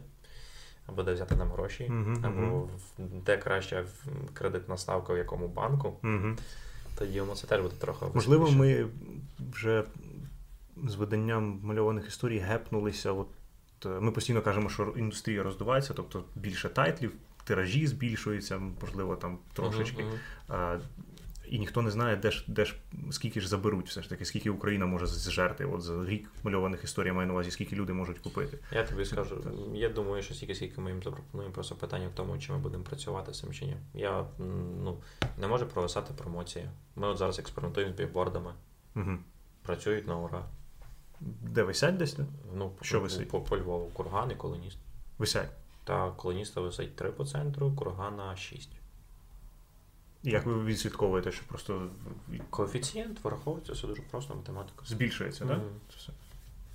або де взяти нам гроші, uh-huh, або uh-huh. де краще кредитна ставка в якому банку, uh-huh. тоді воно це теж буде трохи. Можливо, ми вже з виданням мальованих історій гепнулися. От, е, Ми постійно кажемо, що індустрія роздувається, тобто більше тайтлів, тиражі збільшуються, можливо, там трошечки. Uh-huh, і ніхто не знає, де ж де ж скільки ж заберуть, все ж таки, скільки Україна може зжерти. От за рік мальованих історій маю на увазі, скільки люди можуть купити. Я тобі скажу, я думаю, що стільки, скільки ми їм запропонуємо, просто питання в тому, чи ми будемо працювати з цим чи ні. Я ну, не можу провисати промоції. Ми от зараз експериментуємо з бігбордами. Угу. Працюють на ура. Де висять десь? Ну, Що по, висить? По, по Львову, курган і колоніст. Висять. Так, колоніста висить 3 по центру, кургана 6. Як ви відслідковуєте, що просто. Коефіцієнт враховується все дуже просто, математика. Збільшується, так?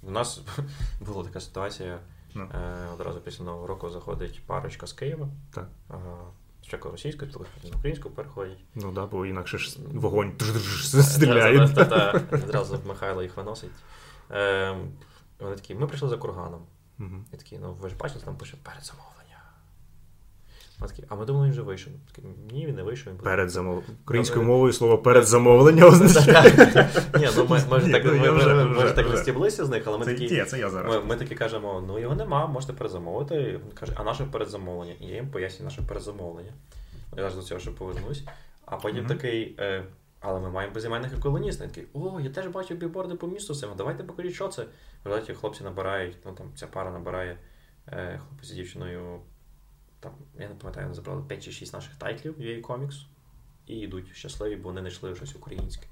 У нас була така ситуація. No. Ну. Е, одразу після Нового року заходить парочка з Києва. Так. Е, спочатку російською, потім українською переходять. Ну так, да, бо інакше ж вогонь стріляє. Одразу Михайло їх виносить. Е, вони такі, ми прийшли за курганом. І такі, ну ви ж бачите, там пише перед замовленням. Такі, а ми думали, він вже вийшов. Такі, Ні, він не вийшов. Він перед замов... Українською мовою слово перед замовлення означає. Ні, ну ми ж так ми так розстіблися з них, але ми такі це я зараз. Ми такі кажемо, ну його нема, можете перезамовити. Він каже, а наше передзамовлення? І я їм пояснюю наше перезамовлення. Я аж до цього ще повернусь. А потім Мгм. такий. Е, але ми маємо безіменних і колоністів. Такий, о, я теж бачив бігборди по місту цим, давайте покажіть, що це. В результаті хлопці набирають, ну там ця пара набирає е, хлопець з дівчиною. Там, я не пам'ятаю, вони забрали 5 чи 6 наших тайтлів UA Comics і йдуть щасливі, бо вони знайшли щось українське.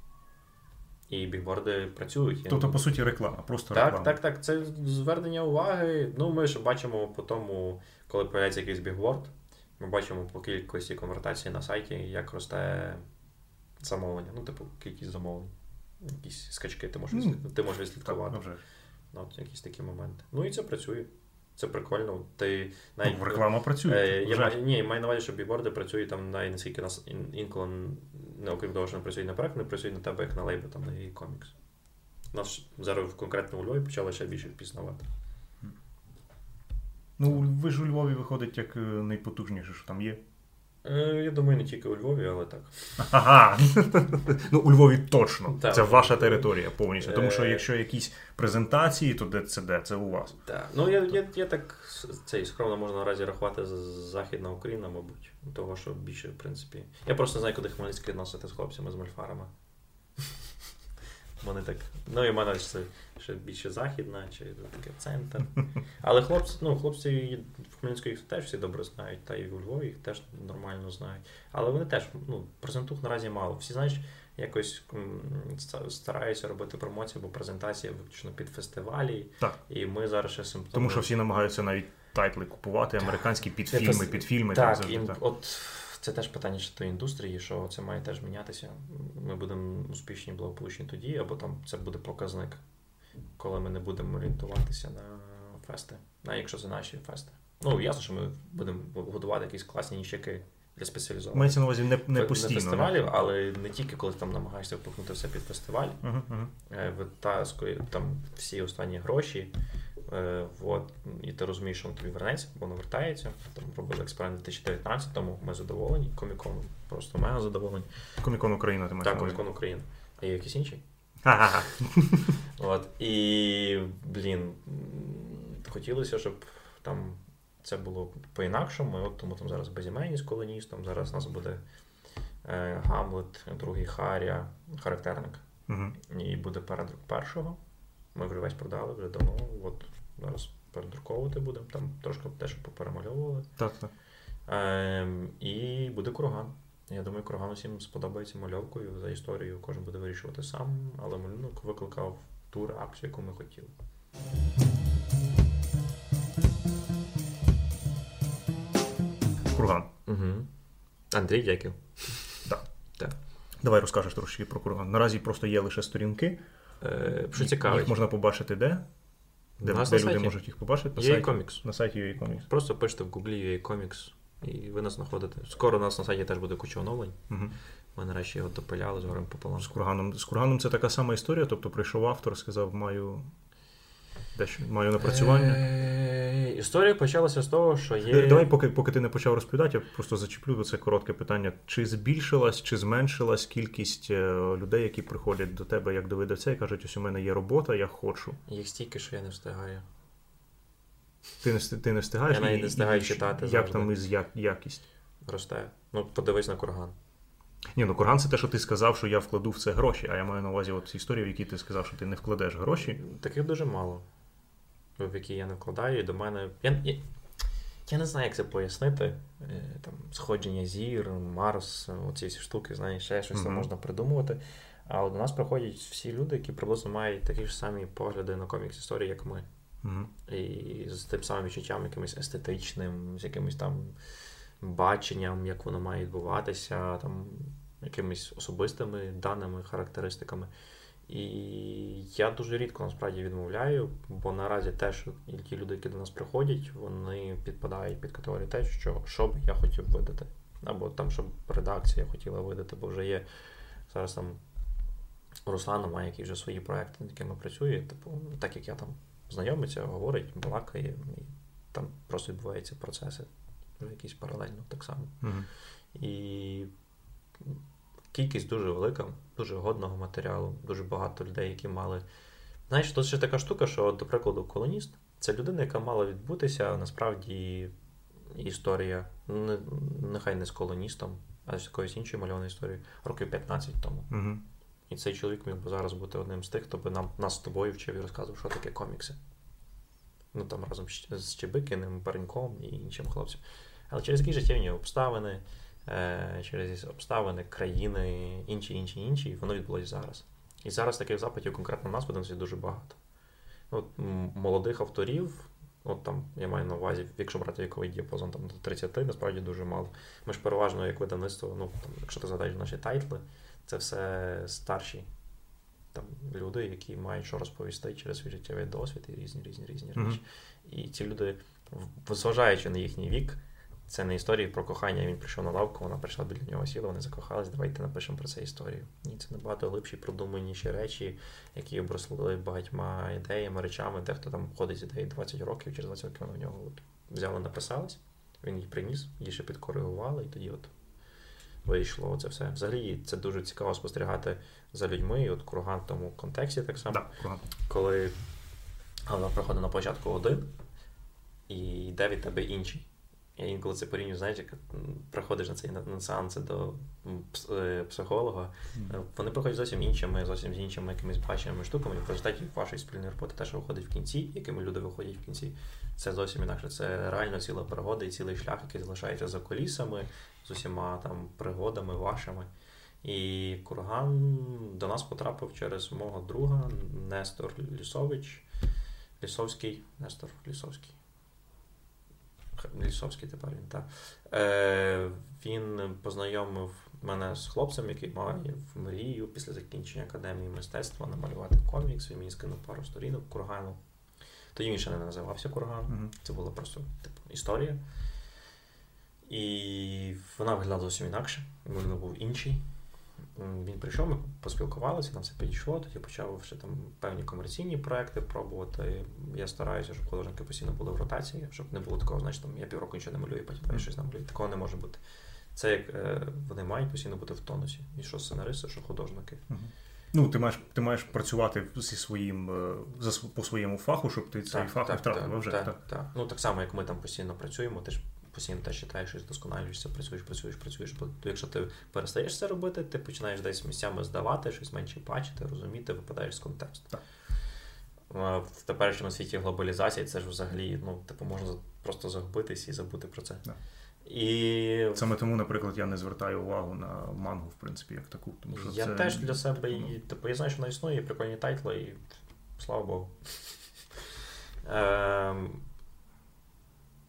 І бігборди працюють. Тобто, по суті, реклама, просто так, реклама. так, так. Це звернення уваги. Ну, ми ж бачимо по тому, коли появляється якийсь бігборд, ми бачимо по кількості конвертацій на сайті, як росте замовлення. Ну, типу, кількість замовлень. Якісь скачки ти можеш, відслід- ти можеш відслідкувати. вже. Ну, от якісь такі моменти. Ну і це працює. Це прикольно. Ти Ну, реклама працює. Е, я маю, ні, маю на увазі, що біборди працюють там навіть наскільки нас інколи, не окрім того, що не працюють на проект, не працюють на тебе як на лейбл, там на її комікс. Нас зараз конкретно у Львові почали ще більше впізнавати. Ну, ви ж у Львові виходить як е, найпотужніше, що там є. Е, я думаю, не тільки у Львові, але так. Ага. ну, у Львові точно. Так. Це ваша територія повністю. Тому що Е. якщо якісь презентації, то де це де? Це у вас. Так. Ну, я, я, я так цей скромно можна наразі рахувати Західна Україна, мабуть. Того, що більше, в принципі. Я просто не знаю, куди Хмельницький відносити з хлопцями з мальфарами. Вони так. Ну, і в мене ж це ще більше західна, чи таке центр. Але хлопці, ну, хлопці в Хмельницькому їх теж всі добре знають, та і у Львові їх теж нормально знають. Але вони теж, ну, презентух наразі мало. Всі, знаєш, якось м, ста- стараються робити промоцію, бо презентація виключно під фестивалі. Так. І ми зараз ще симптоми. Тому що всі намагаються навіть тайтли купувати, американські під фільми, під фільми. Так, там, і так. от це теж питання тої індустрії, що це має теж мінятися. Ми будемо успішні, благополучні тоді, або там це буде показник, коли ми не будемо орієнтуватися на фести, на якщо це наші фести. Ну, ясно, що ми будемо годувати якісь класні ніщики для спеціалізованих Мається на увазі не, не постійно. фестивалів, але не тільки коли ти там намагаєшся впихнути все під фестиваль, угу. е, витаскує там всі останні гроші. Е, вот, і ти розумієш, що воно тобі вернеться, воно вертається. Там робили експеримент у 2019-му, ми задоволені. Коміконом просто мега задоволені. Комікон Україна, ти маєш Так. Комікон України. А є інший? Ха-ха-ха. От. І, блін, хотілося, щоб там це було по-інакшому. От тому там зараз Безіменні з колоністом, зараз у нас буде е, Гамлет, другий Харя, характерник. Мгм. І буде передрук першого. Ми вже весь продали вже давно. От зараз передруковувати будемо. Там трошки теж поперемальовували. Так, так. Ем, і буде курган. Я думаю, курган усім сподобається мальовкою за історією. Кожен буде вирішувати сам, але малюнок викликав ту реакцію, яку ми хотіли. Курган. Угу. Андрій, дякую. Давай розкажеш трошки про курган. Наразі просто є лише сторінки. Е, що Їх можна побачити де? Де, де люди сайті. можуть їх побачити? На UA сайті, Comics. на сайті UA Comics. Просто пишете в Google UA Comics і ви нас знаходите. Скоро у нас на сайті теж буде куча оновлень. Угу. Ми нарешті його допиляли з горем пополам. З курганом. З курганом це така сама історія. Тобто прийшов автор, сказав, маю дещо маю напрацювання. Е, Історія почалася з того, що є. Давай, поки, поки ти не почав розповідати, я просто зачеплю це коротке питання. Чи збільшилась, чи зменшилась кількість е, людей, які приходять до тебе як до видавця і кажуть, ось у мене є робота, я хочу. Їх стільки, що я не встигаю. Ти не, ти не встигаєш Я навіть не встигаю і читати Як завжди. там із як, якість? Росте. Ну, подивись на курган. Ні, ну курган це те, що ти сказав, що я вкладу в це гроші, а я маю на увазі от історію, в якій ти сказав, що ти не вкладеш гроші. Таких дуже мало, в які я не вкладаю. І до мене. Я, я, я не знаю, як це пояснити. Е, Там, сходження зір, Марс, оці всі штуки, знаєш, ще щось там можна придумувати. А до нас приходять всі люди, які приблизно мають такі ж самі погляди на комікс історії, як ми. Угу. І з тим самим відчуттям, якимось естетичним, з якимось там баченням, як воно має відбуватися, там, якимись особистими даними, характеристиками. І я дуже рідко насправді відмовляю, бо наразі теж ті люди, які до нас приходять, вони підпадають під категорію те, що, що б я хотів видати. Або там, щоб редакція хотіла видати, бо вже є зараз там Руслан має якісь вже свої проекти, над якими працює. Типу, так як я там знайомиться, говорить, балакає, і там просто відбуваються процеси вже якісь паралельно так само. Угу. І кількість дуже велика, дуже годного матеріалу, дуже багато людей, які мали. Знаєш, тут ще така штука, що, до прикладу, колоніст це людина, яка мала відбутися насправді історія, не, нехай не з колоністом, а з якоюсь іншою мальованою історією років 15 тому. Угу. І цей чоловік міг би зараз бути одним з тих, хто би нам нас з тобою вчив і розказував, що таке комікси. Ну там разом з Чебикиним, Пареньком і іншим хлопцям. Але через які життєві обставини, е, через обставини країни, інші, інші, інші, воно відбулося зараз. І зараз таких запитів конкретно в нас в дуже багато. От Молодих авторів, от там я маю на увазі, якщо брати віковий діапазон там, до 30, насправді дуже мало. Ми ж переважно, як видавництво, ну, там, якщо ти згадаєш наші тайтли, це все старші там, люди, які мають що розповісти через свій життєвий досвід і різні різні різні mm-hmm. речі. І ці люди, зважаючи на їхній вік, це не історії про кохання. Він прийшов на лавку, вона прийшла біля нього сіла, вони закохались. Давайте напишемо про це історію. Ні, це набагато глибші, продуманіші речі, які обросли багатьма ідеями, речами. Дехто там ходить з ідеї 20 років, через 20 років вона в нього от взяла, написалась, він її приніс, її ще підкоригували, і тоді от вийшло це все. Взагалі, це дуже цікаво спостерігати за людьми. І от курган в тому контексті так само, да, коли вона приходить на початку один і йде від тебе інший. Я інколи це порівнюю, знаєш, як приходиш на цей на сеанси до е, психолога, mm. вони приходять зовсім іншими, зовсім з іншими якимись баченими штуками. В результаті вашої спільної роботи, те, що виходить в кінці, якими люди виходять в кінці, це зовсім інакше. Це реально ціла пригода і цілий шлях, який залишається за колісами, з усіма там пригодами вашими. І курган до нас потрапив через мого друга Нестор Лісович. Лісовський, Нестор Лісовський. Лісовський тепер він, так. Е, Він познайомив мене з хлопцем, який має в мрію після закінчення академії мистецтва намалювати комікс. Він мені скинув пару сторінок кургану. Тоді він ще не називався Курган. Mm-hmm. Це була просто типу, історія. І вона виглядала зовсім інакше. Він був інший. Він прийшов, ми поспілкувалися, нам все підійшло, тоді почав ще там певні комерційні проекти пробувати. Я стараюся, щоб художники постійно були в ротації, щоб не було такого, значить, там я півроку нічого не малюю, потім mm. щось намалюю. Такого не може бути. Це як е, вони мають постійно бути в тонусі. І що сценаристи, що художники. Mm-hmm. Ну, ти маєш ти маєш працювати зі своїм е, за по своєму фаху, щоб ти цей фах не втратив вже. Так, так, так. Ну так само, як ми там постійно працюємо, ти ж постійно те читаєш, щось досконалюєшся, працюєш, працюєш, працюєш. Бо якщо ти перестаєш це робити, ти починаєш десь місцями здавати, щось менше бачити, розуміти, випадаєш з контексту. Так. В теперішньому світі глобалізації це ж взагалі ну, типу, можна просто загубитись і забути про це. Так. І... Саме тому, наприклад, я не звертаю увагу на мангу, в принципі, як таку. Тому що Я це... теж для себе і, типу, я знаю, що вона існує, прикольні тайтли, і слава Богу. Ем...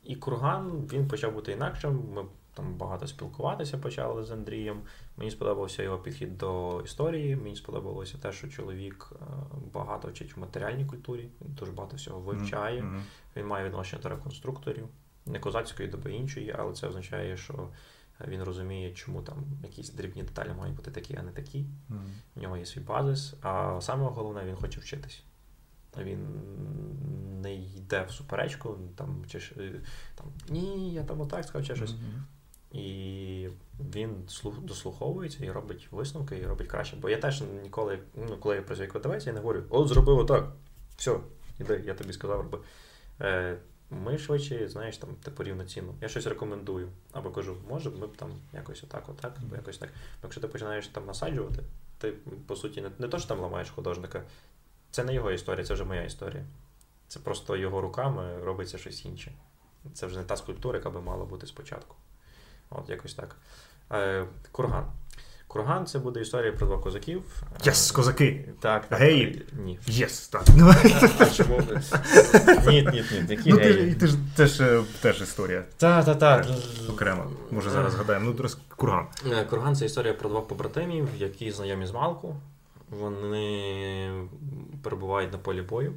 І курган він почав бути інакшим. Ми там багато спілкуватися почали з Андрієм. Мені сподобався його підхід до історії. Мені сподобалося те, що чоловік е, багато вчить в матеріальній культурі, він дуже багато всього вивчає. Mm-hmm. Він має відношення до реконструкторів, не козацької доби іншої, але це означає, що він розуміє, чому там якісь дрібні деталі мають бути такі, а не такі. Mm-hmm. У нього є свій базис. А саме головне, він хоче вчитись він не йде в суперечку, там, чи там ні, я там отак сказав, чи щось. Mm-hmm. І він дослуховується і робить висновки, і робить краще. Бо я теж ніколи, ну, коли я працюю як видавець, я не говорю, от зробив отак. Все, іди, я тобі сказав, роби. Е, Ми швидше, знаєш, там, типу рівноцінно. Я щось рекомендую. Або кажу, може, ми б там якось отак, отак, або якось так. Бо якщо ти починаєш там насаджувати, ти, по суті, не, не то, що там ламаєш художника, це не його історія, це вже моя історія. Це просто його руками робиться щось інше. Це вже не та скульптура, яка би мала бути спочатку. От якось так. Е, Курган. Курган це буде історія про два козаків. Yes, yes, козаки! Так, так. Гей! Ні. Yes, так. А чому? Ні, ні, ні. Які ну, геї? Ти ж теж, теж історія. Так, так, так. Окремо. Може, зараз згадаємо. Ну, Курган. Е, Курган це історія про двох побратимів, які знайомі з Малку. Вони перебувають на полі бою.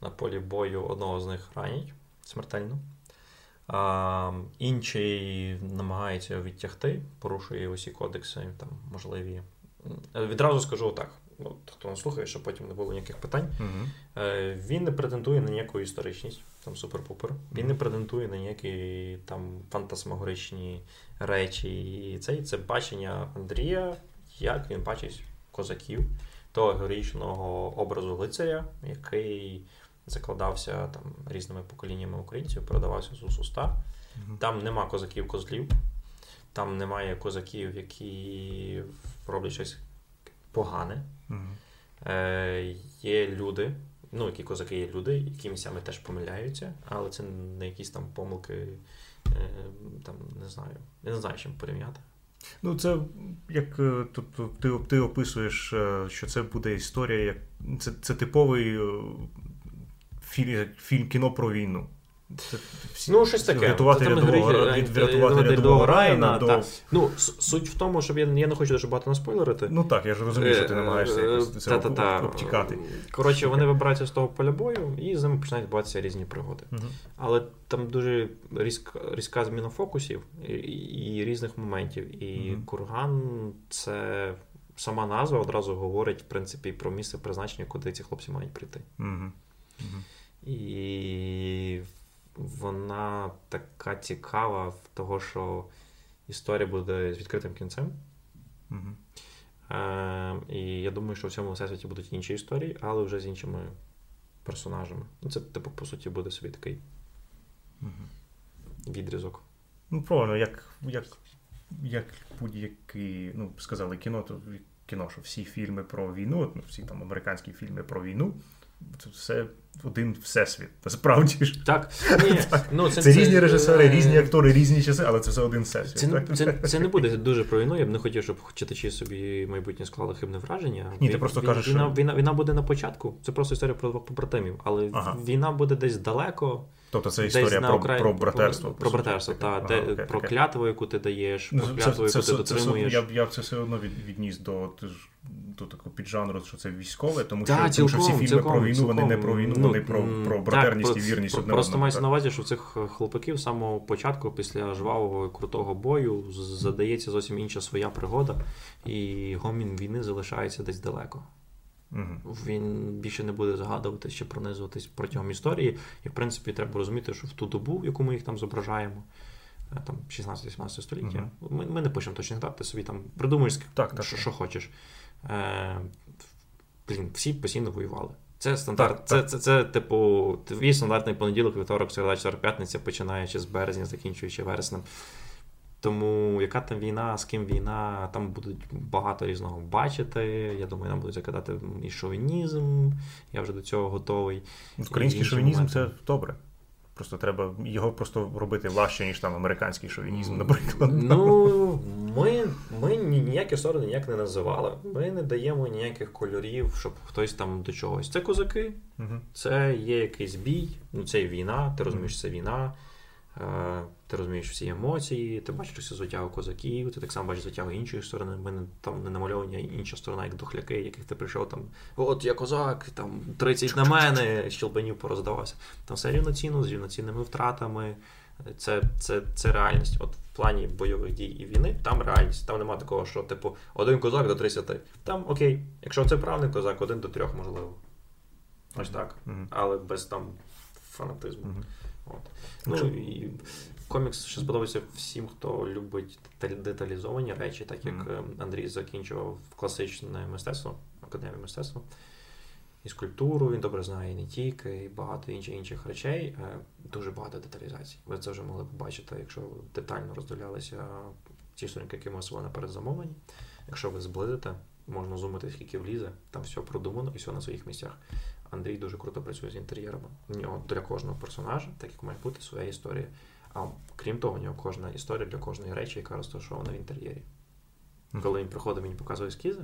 На полі бою одного з них ранять смертельно. А, Інший намагається відтягти, порушує усі кодекси, там можливі. Відразу скажу так: ну, хто не слухає, щоб потім не було ніяких питань. Uh-huh. Він не претендує на ніяку історичність, там супер-пупер. Він не претендує на ніякі там фантасмагоричні речі. І це, це бачення Андрія, як він бачить козаків, того героїчного образу лицаря, який закладався там різними поколіннями українців, передавався з уст уста. Mm-hmm. Там нема козаків-козлів. там немає козаків, які роблять щось погане. Е, Є люди, ну, які козаки є люди, які місцями теж помиляються, але це не якісь там помилки, е, там, не знаю, я не знаю, чим порівняти. Ну, це як е, тобто, ти ти описуєш, е, що це буде історія, як це це типовий е, фільм, фільм кіно про війну. Ну, щось таке. Врятувати рядового, від врятувати рядового Райана до... Та. Ну, суть в тому, щоб я я не хочу дуже багато наспойлерити. Ну так, я ж розумію, що ти намагаєшся якось це обтікати. Коротше, вони вибираються з того поля бою і з ними починають відбуватися різні пригоди. Угу. Але там дуже різка, різка зміна фокусів і, і різних моментів. І угу. курган це сама назва одразу говорить, в принципі, про місце призначення, куди ці хлопці мають прийти. Угу. Угу. І вона така цікава в того, що історія буде з відкритим кінцем. Mm-hmm. Е, І я думаю, що в цьому всесвіті будуть інші історії, але вже з іншими персонажами. Ну, Це, типу, по суті, буде собі такий mm-hmm. відрізок. Ну, правильно, як як, як будь-який, ну, сказали кіно, то кіно, що всі фільми про війну, ну, всі там американські фільми про війну, це все один всесвіт. Насправді ж. Так. Ні, ну, Це, це, це різні режисери, різні актори, різні часи, але це все один всесвіт. Це так? це, це не буде дуже про війну. Я б не хотів, щоб читачі собі майбутнє склали хибне враження. Ні, ти просто війна, кажеш, війна, що... війна, війна буде на початку. Це просто історія про двох побратимів, але ага. війна буде десь далеко. Тобто це історія про Украї... про братерство. Про братерство, так. Ага, окей, про окей. клятву, яку ти даєш, про ну, клятву, яку ти дотримуєш. Я я це все одно від, відніс до до такого піджанру, що це військове, тому що, да, цілком, тому що всі фільми цілком, про війну, цілком. вони не про війну, ну, вони про про братерність так, і вірність. Про, просто мається на увазі, що цих хлопаків з самого початку, після жвавого і крутого бою, задається зовсім інша своя пригода, і гомін війни залишається десь далеко. Угу. Він більше не буде згадувати чи пронизуватись протягом історії. І, в принципі, треба розуміти, що в ту добу, яку ми їх там зображаємо, е, там 16-17 століття, угу. ми ми не пишемо точних дат, ти собі там придумаєш, так, так, що, так. що хочеш. Е, блін, Всі постійно воювали. Це стандарт, так, це, так. Це, це, це, типу, твій стандартний понеділок, вівторок, середа, четвер, п'ятниця, починаючи з березня, закінчуючи вереснем. Тому яка там війна, з ким війна, там будуть багато різного бачити. Я думаю, нам будуть закидати і шовінізм. Я вже до цього готовий. Український шовінізм це добре. Просто треба його просто робити важче, ніж там американський шовінізм, наприклад. Ну, ми ми ніякі сторони ніяк не називали. Ми не даємо ніяких кольорів, щоб хтось там до чогось. Це козаки, угу. це є якийсь бій, ну це війна, ти розумієш, це війна. Ти розумієш всі емоції, ти бачиш всю звитягу козаків, ти так само бачиш звитягу іншої сторони. Ми не там не намальовані інша сторона, як дохляки, яких ти прийшов там. От я козак, там 30 на мене, щелбанів пороздавався. Там все рівноцінно, з рівноцінними втратами. Це це, це реальність. От в плані бойових дій і війни, там реальність. Там немає такого, що, типу, один козак до 30. Там окей, якщо це правний козак, один до трьох, можливо. Ось так. Mm-hmm. Але без там фанатизму. Mm-hmm. От. Ну, і Комікс ще сподобається всім, хто любить деталізовані речі, так як mm-hmm. Андрій закінчував класичне мистецтво, академію мистецтва і скульптуру. Він добре знає і не тільки, і багато інших інших речей. Е, дуже багато деталізацій. Ви це вже могли побачити, якщо детально розділялися ті сторінки, які ми на передзамовлені. Якщо ви зблизите, можна зумити, скільки влізе, там все продумано і все на своїх місцях. Андрій дуже круто працює з інтер'єрами. У нього для кожного персонажа, так як має бути, своя історія. А крім того, у нього кожна історія для кожної речі, яка розташована в інтер'єрі. Mm-hmm. Коли він приходить, мені показує ескізи,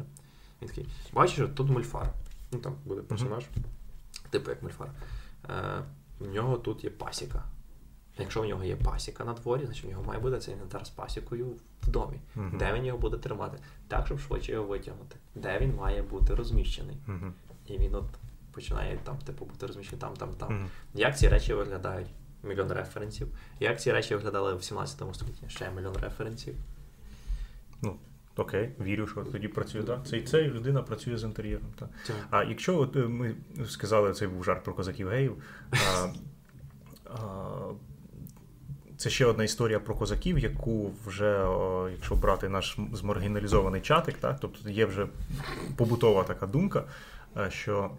він такий, бачиш, тут мульфар. Ну там буде персонаж, mm-hmm. типу як мульфар. Е, У нього тут є пасіка. Якщо в нього є пасіка на дворі, значить в нього має бути цей інвентар з пасікою в домі. Mm-hmm. Де він його буде тримати? Так, щоб швидше його витягнути. Де він має бути розміщений. І він от починає там, типу, бути розміщений там, там, там. Mm-hmm. Як ці речі виглядають? Мільйон референсів. Як ці речі виглядали в 17 столітті? Ще мільйон референсів. Ну, окей, вірю, що тоді працює. так. Цей цей людина працює з інтер'єром. Так. Так. А якщо от ми сказали, цей був жарт про козаків геїв. А, а, це ще одна історія про козаків, яку вже, о, якщо брати наш змаргіналізований чатик, так, тобто є вже побутова така думка, що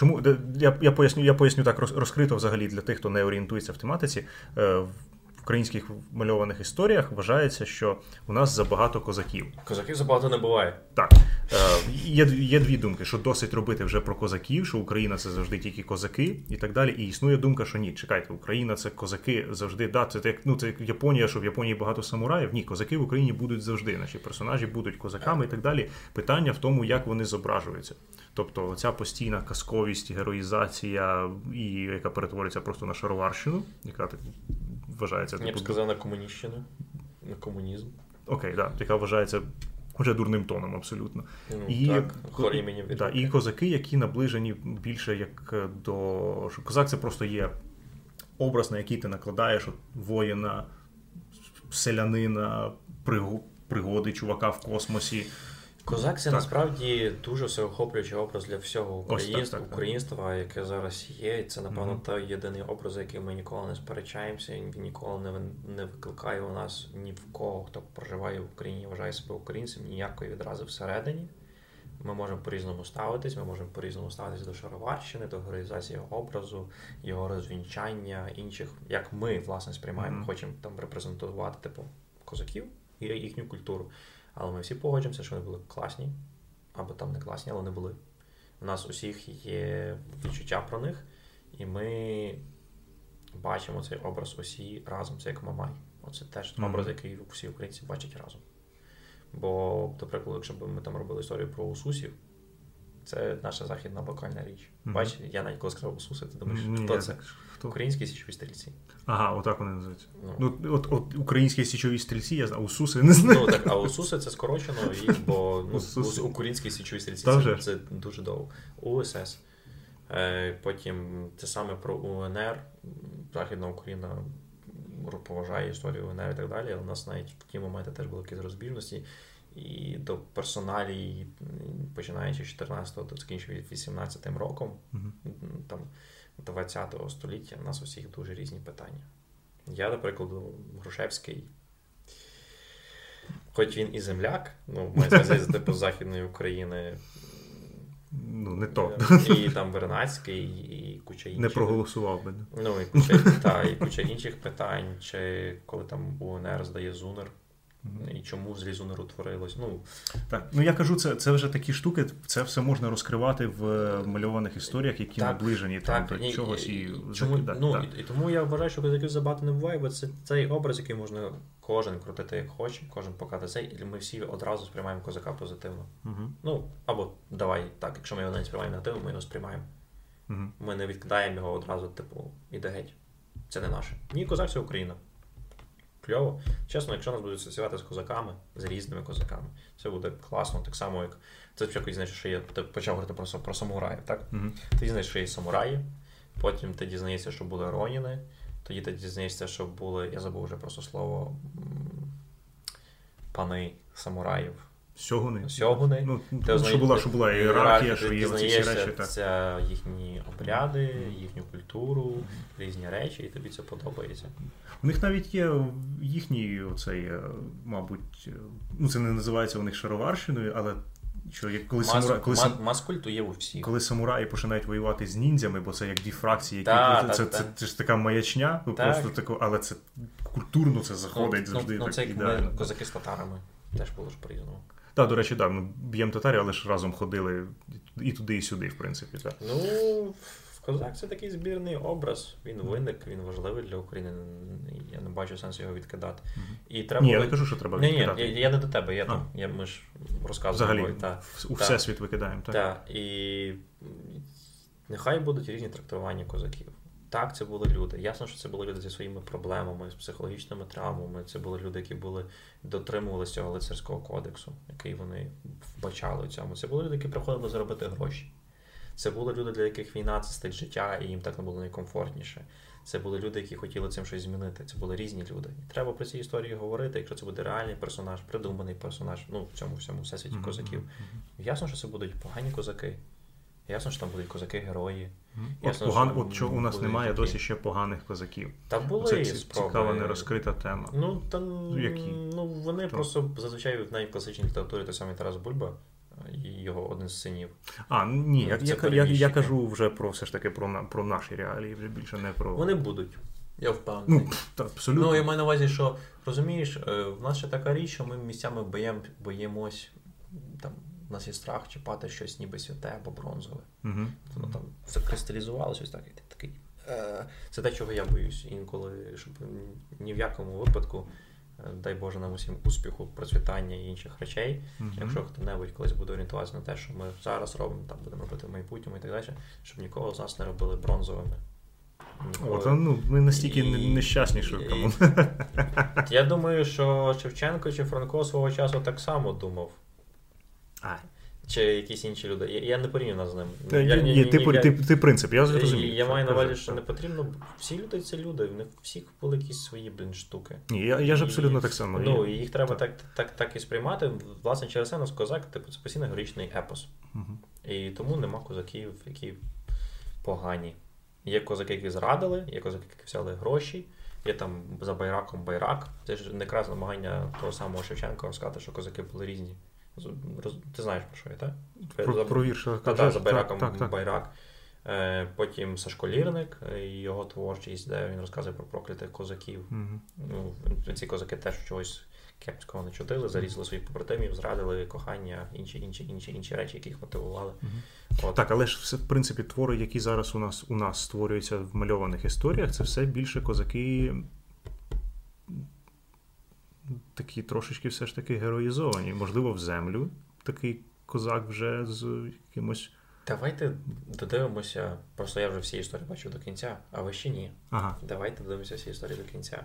Чому я я, поясню я поясню так розкрито взагалі для тих, хто не орієнтується в тематиці. В українських мальованих історіях вважається, що у нас забагато козаків. Козаків забагато не буває. Так. Е, Є є дві думки, що досить робити вже про козаків, що Україна це завжди тільки козаки і так далі. І існує думка, що ні, чекайте, Україна це козаки завжди. Да, це як ну це як Японія, що в Японії багато самураїв. Ні, козаки в Україні будуть завжди. Наші персонажі будуть козаками і так далі. Питання в тому, як вони зображуються. Тобто, ця постійна казковість, героїзація, і яка перетворюється просто на шароварщину, яка так вважається Я б типу, сказав на комуніщину, на комунізм. окей, да, яка вважається вже дурним тоном абсолютно. Ну, І, так, хор імені да, і козаки, які наближені більше як е, до. Козак це просто є образ, на який ти накладаєш от, воїна, селянина, пригоди чувака в космосі. Козак це Так. насправді дуже всеохоплюючий образ для всього Ось так, українства, так, так. українства, яке зараз є. І це, напевно, Мгм. той єдиний образ, який ми ніколи не сперечаємося, він ніколи не, не викликає у нас ні в кого, хто проживає в Україні, вважає себе українцем, ніякої відрази всередині. Ми можемо по-різному ставитись, ми можемо по-різному ставитись до шароварщини, до героїзації образу, його розвінчання, інших, як ми власне сприймаємо, Мгм. хочемо там репрезентувати типу козаків і їхню культуру. Але ми всі погоджуємося, що вони були класні, або там не класні, але вони були. У нас усіх є відчуття про них, і ми бачимо цей образ усі разом, це як Мамай. Оце теж Мгм. образ, який всі українці бачать разом. Бо, до прикладу, якщо б ми там робили історію про усусів, це наша західна локальна річ. Мгм. Бач, я навіть коли сказав усуси, ти думаєш, Ні, хто це? Хто? Українські січові стрільці. Ага, отак вони називаються. Ну, Ну, от, от українські січові стрільці, я знаю, усуси не знаю. Ну так, а УСУСи це скорочено бо ну, українські січові стрільці це, це дуже довго. УСС. Е, потім те саме про УНР. Західна Україна поважає історію УНР і так далі. У нас навіть в ті моменти теж були якісь розбіжності. І до персоналій, починаючи з 14-го, то закінчуючи 18-м роком, м, там 20-го століття, у нас усіх дуже різні питання. Я, до прикладу, Грушевський, хоч він і земляк, ну, маю на типу Західної України, Ну, не то. і там Вернацький, і куча інших. Не проголосував би. Ну, і куча, та, і куча інших питань, чи коли там УНР здає Зунер, і чому злі Зунер утворилось. Ну, Так, ну я кажу, це, це вже такі штуки, це все можна розкривати в е, мальованих історіях, які Так, наближені там, так, до і- чогось і, і, і чому, так, ну, так. І, і тому я вважаю, що козаків забагато не буває, бо це цей образ, який можна кожен крутити як хоче, кожен показати цей, і ми всі одразу сприймаємо козака позитивно. Угу, Ну, або давай так, якщо ми його не сприймаємо негативно, ми його сприймаємо. угу. Ми не відкидаємо його одразу, типу, іде геть. Це не наше. Ні, козак це Україна. Кльово. Чесно, якщо нас будуть асоціювати з козаками, з різними козаками, це буде класно. Так само, як це спочатку що є. Ти почав говорити про, про самураїв, так? Угу. Ти дізнаєш, що є самураї, потім ти дізнаєшся, що були роніни, тоді ти дізнаєшся, що були, я забув вже просто слово пани самураїв. Сьогуни. Сьогуни. Ну, Ти що була, що була ієрархія, що є дізнаєшся речі. Так. це їхні обряди, їхню культуру, різні речі, і тобі це подобається. У них навіть є їхній оцей, е, мабуть, е, ну це не називається у них шароварщиною, але що як коли Мас, самура, коли, ма- сам, маскульту є у всіх. коли самураї починають воювати з ніндзями, бо це як дві фракції, які Та, це, та, це, та. це, це ж така маячня, ну, Так. просто тако, але це культурно це ну, заходить ну, завжди ну, так це як ми козаки з татарами. Теж було ж по-різному. Так, до речі, так, ми б'ємо татарів, але ж разом ходили і туди, і сюди, в принципі. Так. Ну, козак це такий збірний образ. Він виник, він важливий для України. Я не бачу сенсу його відкидати. І треба Ні, я не кажу, що треба Ні, ні, я, я не до тебе, я А. там. Я, ми ж розказуємо. Взагалі, та. у Так. всесвіт викидаємо. Так. Так, і нехай будуть різні трактування козаків. Так, це були люди. Ясно, що це були люди зі своїми проблемами, з психологічними травмами. Це були люди, які були дотримувалися цього лицарського кодексу, який вони вбачали у цьому. Це були люди, які приходили заробити гроші. Це були люди, для яких війна це стиль життя, і їм так не було найкомфортніше. Це були люди, які хотіли цим щось змінити. Це були різні люди. І треба про ці історії говорити, якщо це буде реальний персонаж, придуманий персонаж, ну в цьому всьому всесвіті козаків. Ясно, що це будуть погані козаки. Ясно, що там будуть козаки-герої. От, Ясно, поган... що от що у нас немає такі. досі ще поганих козаків. Та були Це ці- спроби. цікава нерозкрита тема. Ну, та, Які? ну вони То. просто зазвичай в класичній літературі той самий Тарас Бульба і його один з синів. А, ні, я, я, я, я кажу вже про все ж таки про, про наші реалії, вже більше не про. Вони будуть. Я впевнений. Ну, та, абсолютно. Ну, я маю на увазі, що розумієш, е, в нас ще така річ, що ми місцями боєм, боїмось, там, у нас є страх чіпати щось ніби святе або бронзове. Угу. Воно там закристалізувалося ось так, і ти такий. Е, Це те, чого я боюсь інколи, щоб ні в якому випадку, е, дай Боже нам усім успіху, процвітання і інших речей. Мгм. Якщо хто-небудь колись буде орієнтуватися на те, що ми зараз робимо, там будемо робити в майбутньому і так далі, щоб нікого з нас не робили бронзовими. Ніколи. От, ну, ми настільки І- нещасні, що і- кому. Я думаю, що Шевченко чи Франко свого часу так само думав. А, Чи якісь інші люди. Я, я не порівнюю нас з ним. Та, Я- ні, ні- ні, ні- ти, ні, по- я- ти, ти принцип, я зрозумів. Я маю на увазі, що не потрібно. Всі люди це люди, в них всіх були якісь свої блін штуки. Ні, я, я ж І- абсолютно так само. Ну, і їх треба так, так, так і сприймати. Власне, через це нас козак, типу, це постійно героїчний епос. Мгм. І тому нема козаків, які погані. Є козаки, які зрадили, є козаки, які взяли гроші, є там за байраком байрак. Це ж не якраз намагання того самого Шевченка розказати, що козаки були різні. Ти знаєш про що я, так? Про, За- про вірш Та, та, за байраком так, так. байрак. Е, Потім Сашко Лірник е, і його творчість, де він розказує про проклятих козаків. Мгм. Ну, ці козаки теж чогось кепського не чудили, зарізали своїх побратимів, зрадили кохання, інші, інші, інші, інші речі, які їх мотивували. Мгм. От. Так, але ж все, в принципі, твори, які зараз у нас у нас створюються в мальованих історіях, це все більше козаки. Такі трошечки все ж таки героїзовані. Можливо, в землю такий козак вже з якимось. Давайте додивимося. Просто я вже всі історії бачу до кінця, а ви ще ні. Ага. Давайте додивимося всі історії до кінця.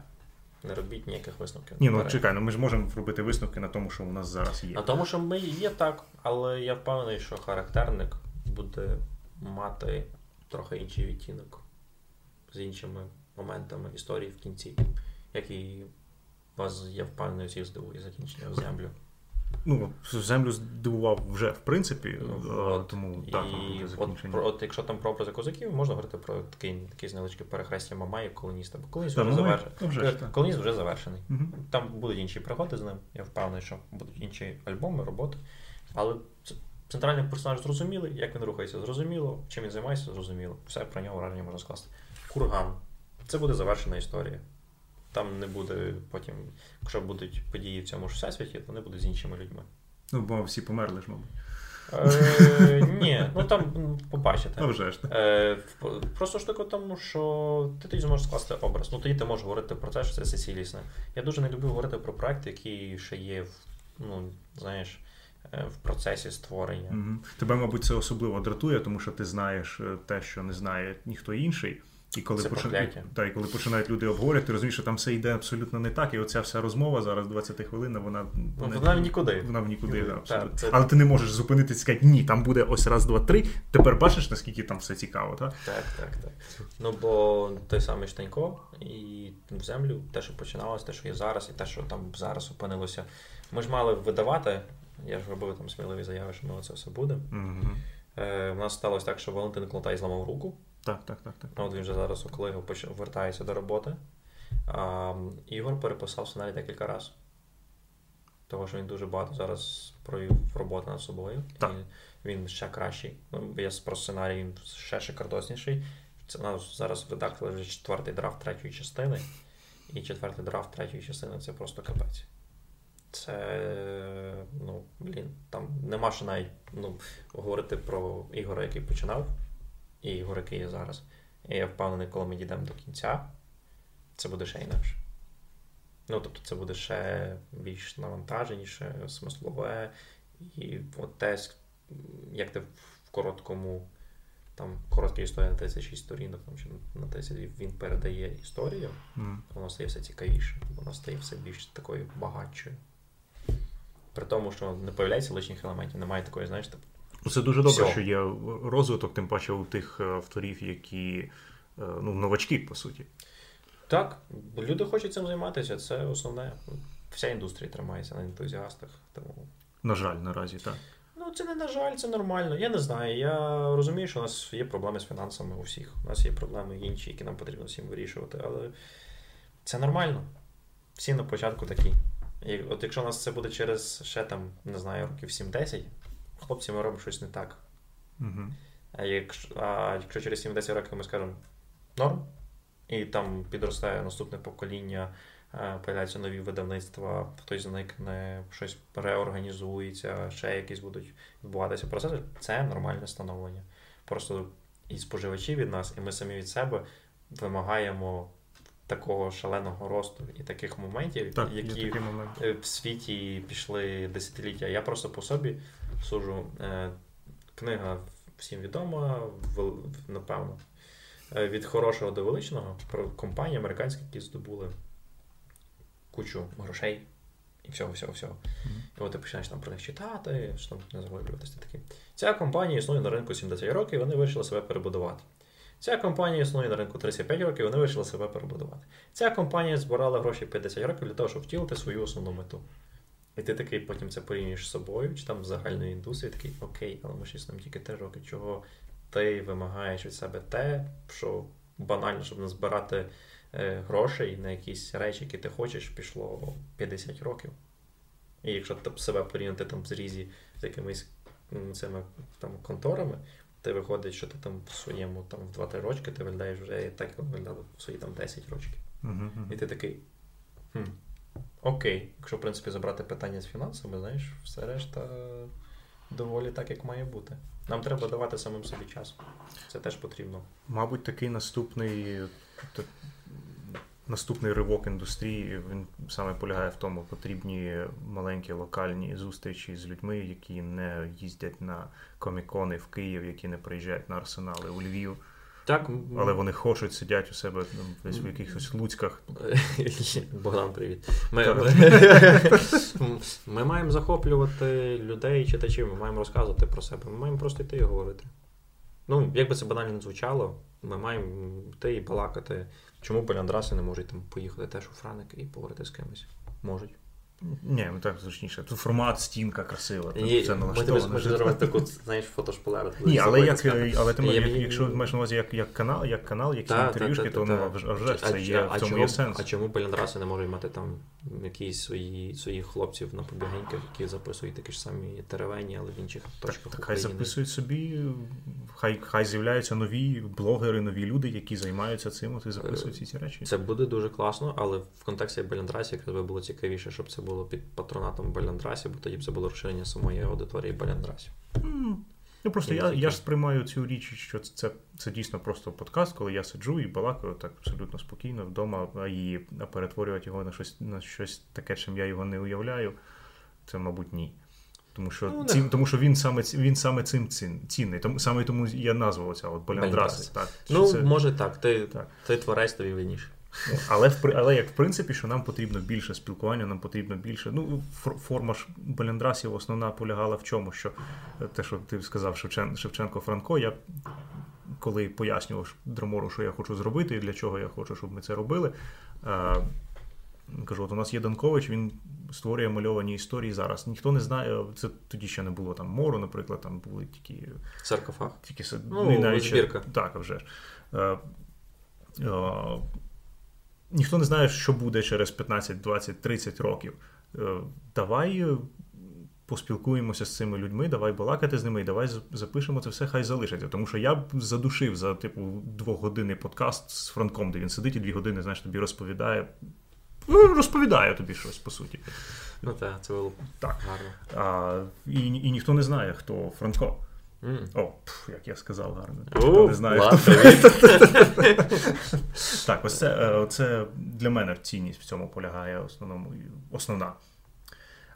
Не робіть ніяких висновків. Ні, ну наперед. чекай, ну ми ж можемо робити висновки на тому, що у нас зараз є. На тому, що ми є так, але я впевнений, що характерник буде мати трохи інший відтінок з іншими моментами історії в кінці, як і вас, я впевнений, всіх здивує закінчення в землю. Ну, землю здивував вже, в принципі, Ну, от. тому так, І от, про- от якщо там про образи козаків, можна говорити про такий, такий невеличке перехрестя Мамаї колоніста. Бо колоніст вже завершений. вже. Колоніст вже завершений. Мгм. Там будуть інші пригоди з ним. Я впевнений, що будуть інші альбоми, роботи. Але центральний персонаж зрозумілий, як він рухається, зрозуміло, чим він займається, зрозуміло. Все про нього враження можна скласти. Курган. Це буде завершена історія. Там не буде потім, якщо будуть події в цьому ж всесвіті, то вони будуть з іншими людьми. Ну, бо всі померли ж, мабуть. Е, ні, ну там м, побачите. А вже ж. Е, просто штука в тому, що ти тоді зможеш скласти образ. Ну тоді ти можеш говорити про те, що це цілісне. Я дуже не люблю говорити про проекти, які ще є в, ну, знаєш, е, в процесі створення. Мгм. Тебе, мабуть, це особливо дратує, тому що ти знаєш е, те, що не знає ніхто інший. І коли, Це почи- прокляття. та, і коли починають люди обговорювати, ти розумієш, що там все йде абсолютно не так. І оця вся розмова зараз 20 хвилин, вона, Ну, вона в нікуди. Вона в нікуди, Ні, да, та, це- Але ти не можеш зупинитися і сказати, ні, там буде ось раз, два, три. Тепер бачиш, наскільки там все цікаво, так? Так, так, так. Ну бо той самий Штанько і в землю, те, що починалося, те, що є зараз, і те, що там зараз опинилося. Ми ж мали видавати. Я ж робив там сміливі заяви, що ми оце все будемо. Угу. Е, у нас сталося так, що Валентин Клотай зламав руку. Так, так, так, так. От він вже зараз у колеги вертається до роботи. А, Ігор переписав сценарій декілька разів. Того, що він дуже багато зараз провів роботи над собою. Так. І він ще кращий. Ну, я про сценарій він ще шикардосніший. Це нас зараз в редакторі вже четвертий драфт третьої частини. І четвертий драфт третьої частини це просто капець. Це, ну, блін, там нема що навіть ну, говорити про Ігора, який починав, і Ігор, який є зараз. І я впевнений, коли ми дійдемо до кінця, це буде ще інакше. Ну, тобто, це буде ще більш навантаженіше, смислове. І от те, як ти в короткому, там коротка історія на 36 сторінок, там, чи на 30 він передає історію, Мгм. воно стає все цікавіше, воно стає все більш такою багатшою. При тому, що не появляється лишніх елементів, немає такої, знаєш, типу, Це дуже добре, Всьо. що є розвиток, тим паче у тих е, авторів, які е, ну, новачки, по суті. Так, люди хочуть цим займатися, це основне. Вся індустрія тримається на ентузіастах. Тому На жаль, наразі, так. ну це не на жаль, це нормально. Я не знаю. Я розумію, що у нас є проблеми з фінансами у всіх. У нас є проблеми інші, які нам потрібно всім вирішувати, але це нормально. Всі на початку такі. І от якщо у нас це буде через ще там, не знаю, років 7-10, хлопці, ми робимо щось не так. Угу. А якщо, а якщо через 7-10 років ми скажемо норм, і там підростає наступне покоління, е, появляються нові видавництва, хтось з них не щось реорганізується, ще якісь будуть відбуватися процеси. Це нормальне становлення. Просто і споживачі від нас, і ми самі від себе вимагаємо такого шаленого росту і таких моментів, Так, які момент. Е, в світі пішли десятиліття. Я просто по собі сужу. Е, книга всім відома, напевно. Е, від хорошого до величного про компанії американські, які здобули кучу грошей і всього, всього, всього. Mm-hmm. І от ти починаєш там про них читати, що там не заглиблюватися такі. Ця компанія існує на ринку 70 років, і вони вирішили себе перебудувати. Ця компанія існує на ринку 35 років, вони вирішили себе перебудувати. Ця компанія збирала гроші 50 років для того, щоб втілити свою основну мету. І ти такий потім це порівнюєш з собою, чи там з загальною індустрією, такий окей, але ми ж існуємо тільки 3 роки, чого ти вимагаєш від себе те, що банально, щоб назбирати е, грошей на якісь речі, які ти хочеш, пішло 50 років. І якщо ти себе порівняти там в зрізі з якимись цими там конторами, ти виходить, що ти там в своєму там в 2-3 рочки ти виглядаєш вже так, як виглядав в свої там 10 років. Uh-huh. І ти такий. хм, Окей, якщо в принципі забрати питання з фінансами, знаєш, все решта доволі так, як має бути. Нам треба давати самим собі час. Це теж потрібно. Мабуть, такий наступний наступний ривок індустрії він саме полягає в тому, потрібні маленькі локальні зустрічі з людьми, які не їздять на комікони в Київ, які не приїжджають на арсенали у Львів. Так, Але вони хочуть, сидять у себе там, десь в якихось луцьках. Богдан, привіт. Ми ми маємо захоплювати людей, читачів, ми маємо розказувати про себе. Ми маємо просто йти і говорити. Ну, як би це банально не звучало, ми маємо йти і балакати. Чому Беляндраси не можуть там поїхати теж у Франик і поговорити з кимось? Можуть. Ні, ну так зручніше. Тут формат, стінка красива. Ні, це налаштовано. Ми зробити таку, знаєш, фотошпалеру. Ні, але як, але ти як, якщо маєш на увазі як, як канал, як канал, які та, інтерв'юшки, та, та, то ну, а вже це є, в цьому є сенс. А чому Беляндраси не можуть мати там якісь свої своїх хлопців на побігеньках, які записують такі ж самі теревені, але в інших точках. Так, хай записують собі, хай хай з'являються нові блогери, нові люди, які займаються цим, і записують всі ці речі. Це буде дуже класно, але в контексті Беляндрасі якраз би було цікавіше, щоб це було під патронатом Беляндрасі, бо тоді б це було розширення самої аудиторії Беляндрасі. Mm. Ну просто я я ж сприймаю цю річ, що це це дійсно просто подкаст, коли я сиджу і балакаю так абсолютно спокійно вдома, а і перетворювати його на щось на щось таке, чим я його не уявляю, це, мабуть, ні. Тому що ну, ці, тому що він саме він саме цим цінний. Тому саме тому я назвав це от Боляндрас. Так, ну, це... може так, ти так. ти творець тобі Але але як в принципі, що нам потрібно більше спілкування, нам потрібно більше. Ну, форма ж Баляндрасів основна полягала в чому, що е, те, що ти сказав Шевчен, Шевченко Франко, я коли пояснював Дромору, що я хочу зробити і для чого я хочу, щоб ми це робили. Кажу, от у нас є Данкович, він створює мальовані історії зараз. Ніхто не знає, це тоді ще не було там мору, наприклад, там були тільки Саркофаг. Тільки ну, навіть збірка. Так, вже а, ніхто не знає, що буде через 15, 20, 30 років. Е, давай е, поспілкуємося з цими людьми, давай балакати з ними і давай запишемо це все, хай залишиться. Тому що я б задушив за типу двохгодинний подкаст з Франком, де він сидить і дві години, знаєш, тобі розповідає. Ну, розповідає тобі щось, по суті. Ну так, це було так. гарно. А, І і ніхто не знає, хто Франко. Mm. О, пф, як я сказав гарно. Uh, не знаю, Так, ось це, е, це для мене цінність в цьому полягає основному, основна.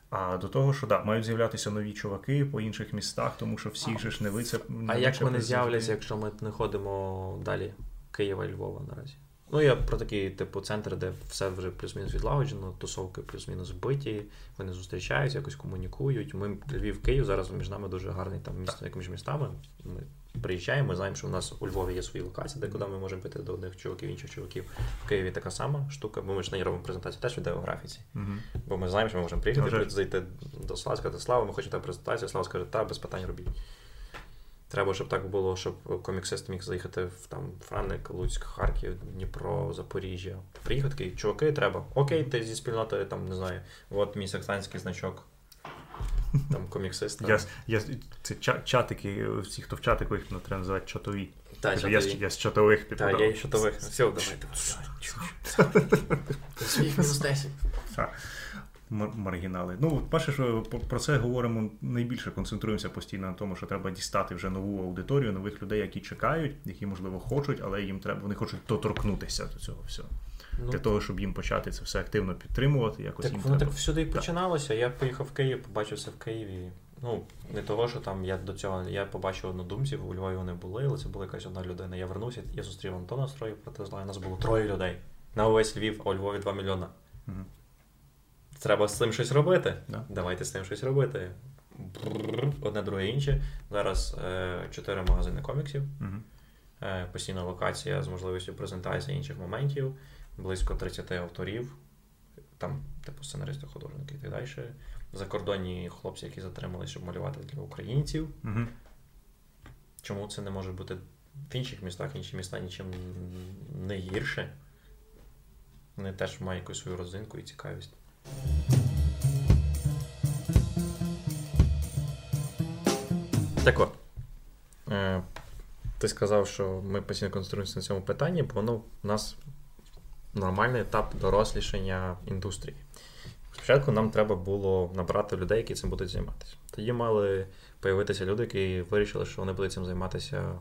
А до того, що да, мають з'являтися нові чуваки по інших містах, тому що всіх же ж не ви. А як вони з'являться, якщо ми не ходимо далі Києва і Львова наразі? Ну, я про такий типу центр, де все вже плюс-мінус відлагоджено, тусовки плюс-мінус вбиті, вони зустрічаються, якось комунікують. Ми Львів, Київ зараз між нами дуже гарний там місто, як між містами. Ми приїжджаємо, ми знаємо, що у нас у Львові є свої локації, де куди ми можемо піти до одних чуваків, інших чуваків. В Києві така сама штука, бо ми ж не робимо презентацію теж в ідеографіці. Uh-huh. Бо ми знаємо, що ми можемо приїхати, зайти до Слава, сказати, Слава, ми хочемо та презентацію, Слава скаже, та без питань робіть. Треба, щоб так було, щоб коміксист міг заїхати в там Франник, Луцьк, Харків, Дніпро, Запоріжжя. Приїхати такий, чуваки, треба. Окей, ти зі спільнотою, там, не знаю, от мій сектантський значок. там коміксиста. Я, я, це чатики, всі, хто в чатику їх треба називати чатові. Та, я, я, я з чатових типу. Так, я із чатових. Все, давайте. Своїх мінус 10. Маргінали. Ну, перше, що про це говоримо найбільше концентруємося постійно на тому, що треба дістати вже нову аудиторію, нових людей, які чекають, які, можливо, хочуть, але їм треба, вони хочуть доторкнутися до цього всього. Ну, Для того, щоб їм почати це все активно підтримувати. якось Так їм воно треба... так всюди і починалося. Я поїхав в Київ, побачився в Києві. Ну, не того, що там я до цього я побачив однодумців, у Львові вони були, але це була якась одна людина. Я вернувся, я зустрів Антона Строю проти зла. У нас було троє людей. На увесь Львів, а у Львові 2 мільйона. Угу. Треба з цим щось робити. Да. Давайте з цим щось робити. Одне, друге інше. Зараз е, чотири магазини коміксів. Е, постійна локація з можливістю презентації інших моментів, близько 30 авторів, там, типу, сценаристи, художники і так далі закордонні хлопці, які затримались, щоб малювати для українців. Угу. Чому це не може бути в інших містах, інші міста нічим не гірше? Вони теж мають якусь свою родзинку і цікавість. Так от. Е, ти сказав, що ми постійно концентруємося на цьому питанні, бо воно в нас нормальний етап дорослішання індустрії. Спочатку нам треба було набрати людей, які цим будуть займатися. Тоді мали появитися люди, які вирішили, що вони будуть цим займатися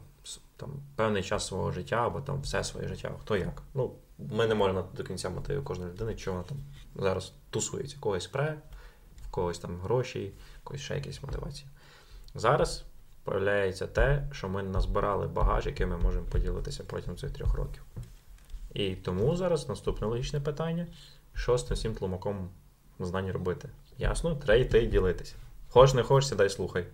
там, певний час свого життя або там все своє життя. Хто як. Ну, Ми не можемо до кінця мотиву кожної людини, що вона там зараз тусується. Когось пре, в когось там гроші, когось ще якісь мотивації. Зараз проявляється те, що ми назбирали багаж, який ми можемо поділитися протягом цих трьох років. І тому зараз наступне логічне питання: що з тим тлумаком знань робити. Ясно? Треба йти і ділитися. Хоч не хочеш, сідай слухай.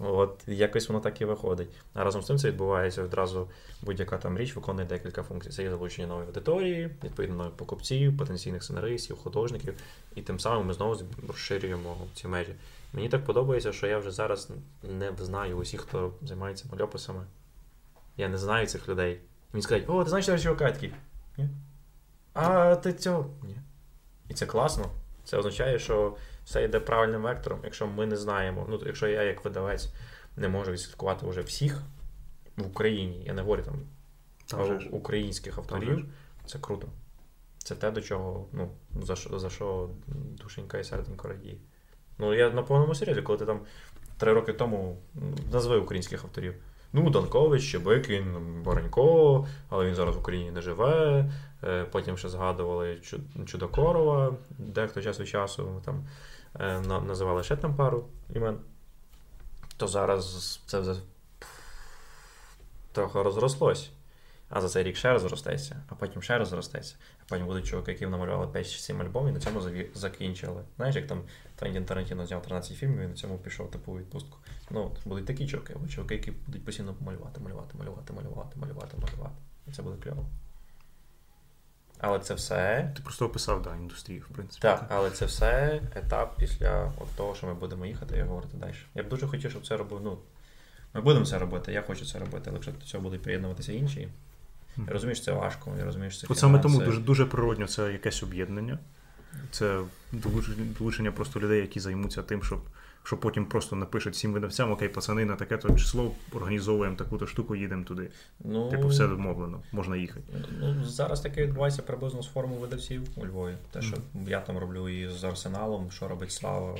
От якось воно так і виходить. А разом з тим це відбувається одразу будь-яка там річ виконує декілька функцій. Це є залучення нової аудиторії, відповідно нових покупців, потенційних сценаристів, художників, і тим самим ми знову розширюємо ці межі. Мені так подобається, що я вже зараз не знаю усіх, хто займається мальописами. Я не знаю цих людей. Мені скажуть, о, ти знаєш чувака такий? Ні. А ти цього? Ні. І це класно. Це означає, що все йде правильним вектором. Якщо ми не знаємо, ну якщо я як видавець не можу відслідкувати вже всіх в Україні, я не говорю там про українських авторів, це круто. Це те, до чого, ну, за що за що душенька і серденько радіє. Ну, я на повному серйозі, коли ти там три роки тому назви українських авторів. Ну, Данкович, Щебикін, Баранько, але він зараз в Україні не живе. Е, потім ще згадували Чудокорова, дехто час від часу там е, називали ще там пару імен. То зараз це вже трохи розрослось. А за цей рік ще раз зростеться, а потім ще раз зростеться. А потім будуть чуваки, які намалювали 5-7 альбомів і на цьому закінчили. Знаєш, як там Твентін Тарантіно зняв 13 фільмів і на цьому пішов типу відпустку. Ну, будуть такі чуваки, або чуваки, які будуть постійно малювати, малювати, малювати, малювати, малювати, малювати. І це буде кльово. Але це все. Ти просто описав, да, індустрію, в принципі. Так, але це все етап після от того, що ми будемо їхати і говорити далі. Я б дуже хотів, щоб це робив. Ну, ми будемо це робити, я хочу це робити, але якщо до цього будуть приєднуватися інші. Я розумію, що це важко, я розумію, що це. От саме тому дуже дуже природньо це якесь об'єднання. Це долучення просто людей, які займуться тим, щоб що потім просто напишуть всім видавцям, окей, пацани, на таке то число організовуємо таку-то штуку, їдемо туди. Ну, Типу, все домовлено, можна їхати. Ну, Зараз таке відбувається приблизно з форму видавців у Львові. Те, що mm-hmm. я там роблю і з арсеналом, що робить Слава,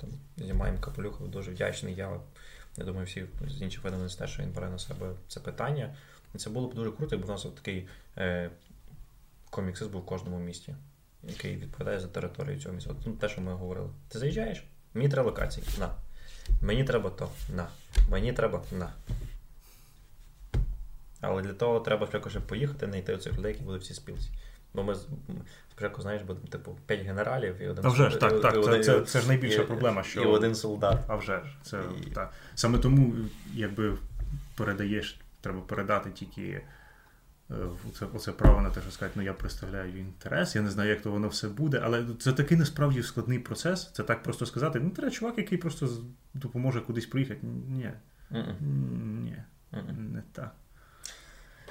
там знімаємо Капелюхов, дуже вдячний. Я я думаю, всі з інших видавництв теж, що він бере на себе це питання. І це було б дуже круто, якби у нас такий е, коміксист був в кожному місті, який відповідає за територію цього міста. Ну, те, що ми говорили. Ти заїжджаєш? Мені треба локації. На. Мені треба то. На. Мені треба на. Але для того треба спочатку ще поїхати, знайти оцих людей, які будуть всі спілці. Бо ми спочатку, знаєш, будемо типу п'ять генералів і один А вже ж, так, і, так, і, це, це, це ж найбільша проблема. що... І один солдат. А вже ж, це так. Саме тому, якби передаєш, треба передати тільки Е, оце, оце право на те, що сказати, ну я представляю інтерес, я не знаю, як то воно все буде, але це такий насправді складний процес. Це так просто сказати. Ну, треба чувак, який просто допоможе кудись приїхати. Ні. Mm-mm. Ні, Mm-mm. не так.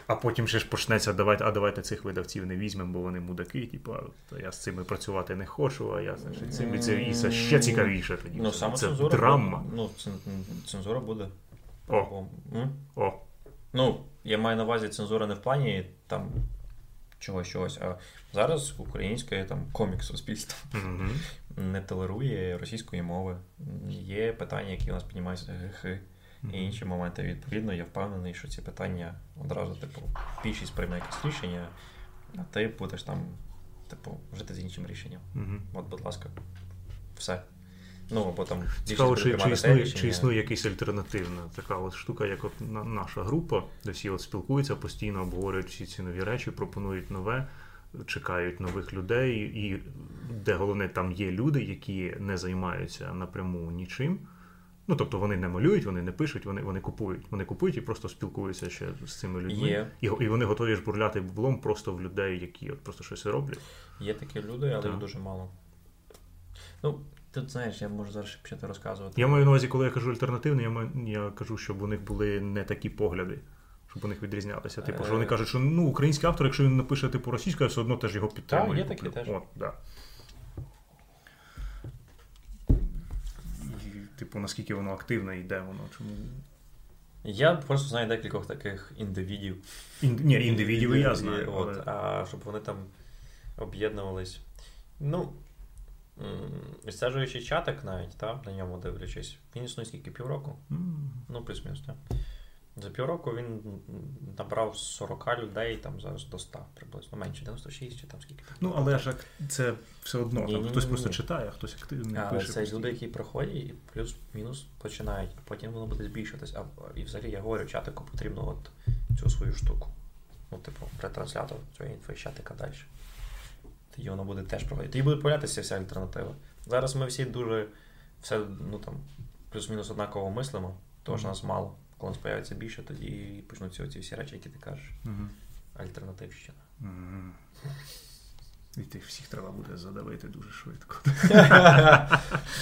А потім ще ж почнеться, давайте, а давайте цих видавців не візьмемо, бо вони мудаки, типу, то я з цими працювати не хочу, а я значить, цим і це і це ще цікавіше тоді. Ну, це саме це цензура. драма. буде. Ну, цензура буде. О, М? о. Ну, я маю на увазі цензура не в плані там чогось чогось, а зараз українське там комік суспільство Угу. не толерує російської мови. Є питання, які у нас піднімаються грехи. І інші моменти, відповідно, я впевнений, що ці питання одразу, типу, більшість прийме якесь рішення, а ти будеш там, типу, жити з іншим рішенням. Угу. От, будь ласка, все. Ну, або там Цікаво, чи, чи, існує, чи існує якась альтернативна така от штука, як от наша група, де всі от спілкуються постійно, обговорюють всі ці нові речі, пропонують нове, чекають нових людей, і де головне, там є люди, які не займаються напряму нічим. Ну, тобто вони не малюють, вони не пишуть, вони, вони купують. Вони купують і просто спілкуються ще з цими людьми. Є. І, і вони готові жбурляти бублом просто в людей, які от просто щось роблять. Є такі люди, але їх дуже мало. Ну, тут знаєш, я можу зараз почати розказувати. Я маю на увазі, коли я кажу альтернативне, я, маю, я кажу, щоб у них були не такі погляди, щоб у них відрізнялися. Типу, що вони Е. кажуть, що ну, український автор, якщо він напише типу російською, все одно теж його підтримую. є такі теж. От, да. І, типу, наскільки воно активне і де воно, чому. Я просто знаю декількох таких індивідів. Ін... Ні, індивідів я знаю. От, але- А щоб вони там об'єднувались. Ну, відстежуючи чатик навіть, та, на ньому дивлячись, він існує скільки півроку. М. Ну, плюс-мінус, так. За півроку він набрав 40 людей, там зараз до 100 приблизно, менше 96 чи там скільки. Ну, але ж це все одно. Там, Ні-ні-ні-ні. хтось просто читає, а хтось активно А, пише. це постійно. люди, які приходять і плюс-мінус починають, а потім воно буде збільшуватись. А і взагалі я говорю, чатику потрібно от цю свою штуку. Ну, типу, ретранслятор цієї інфи чатика далі. Тоді воно буде теж проходити. Тоді буде появлятися вся альтернатива. Зараз ми всі дуже все, ну там, плюс-мінус однаково мислимо, тому що нас мало. Коли нас появиться більше, тоді почнуться оці всі речі, які ти кажеш. Альтернативщина. І тих всіх треба буде задавити дуже швидко.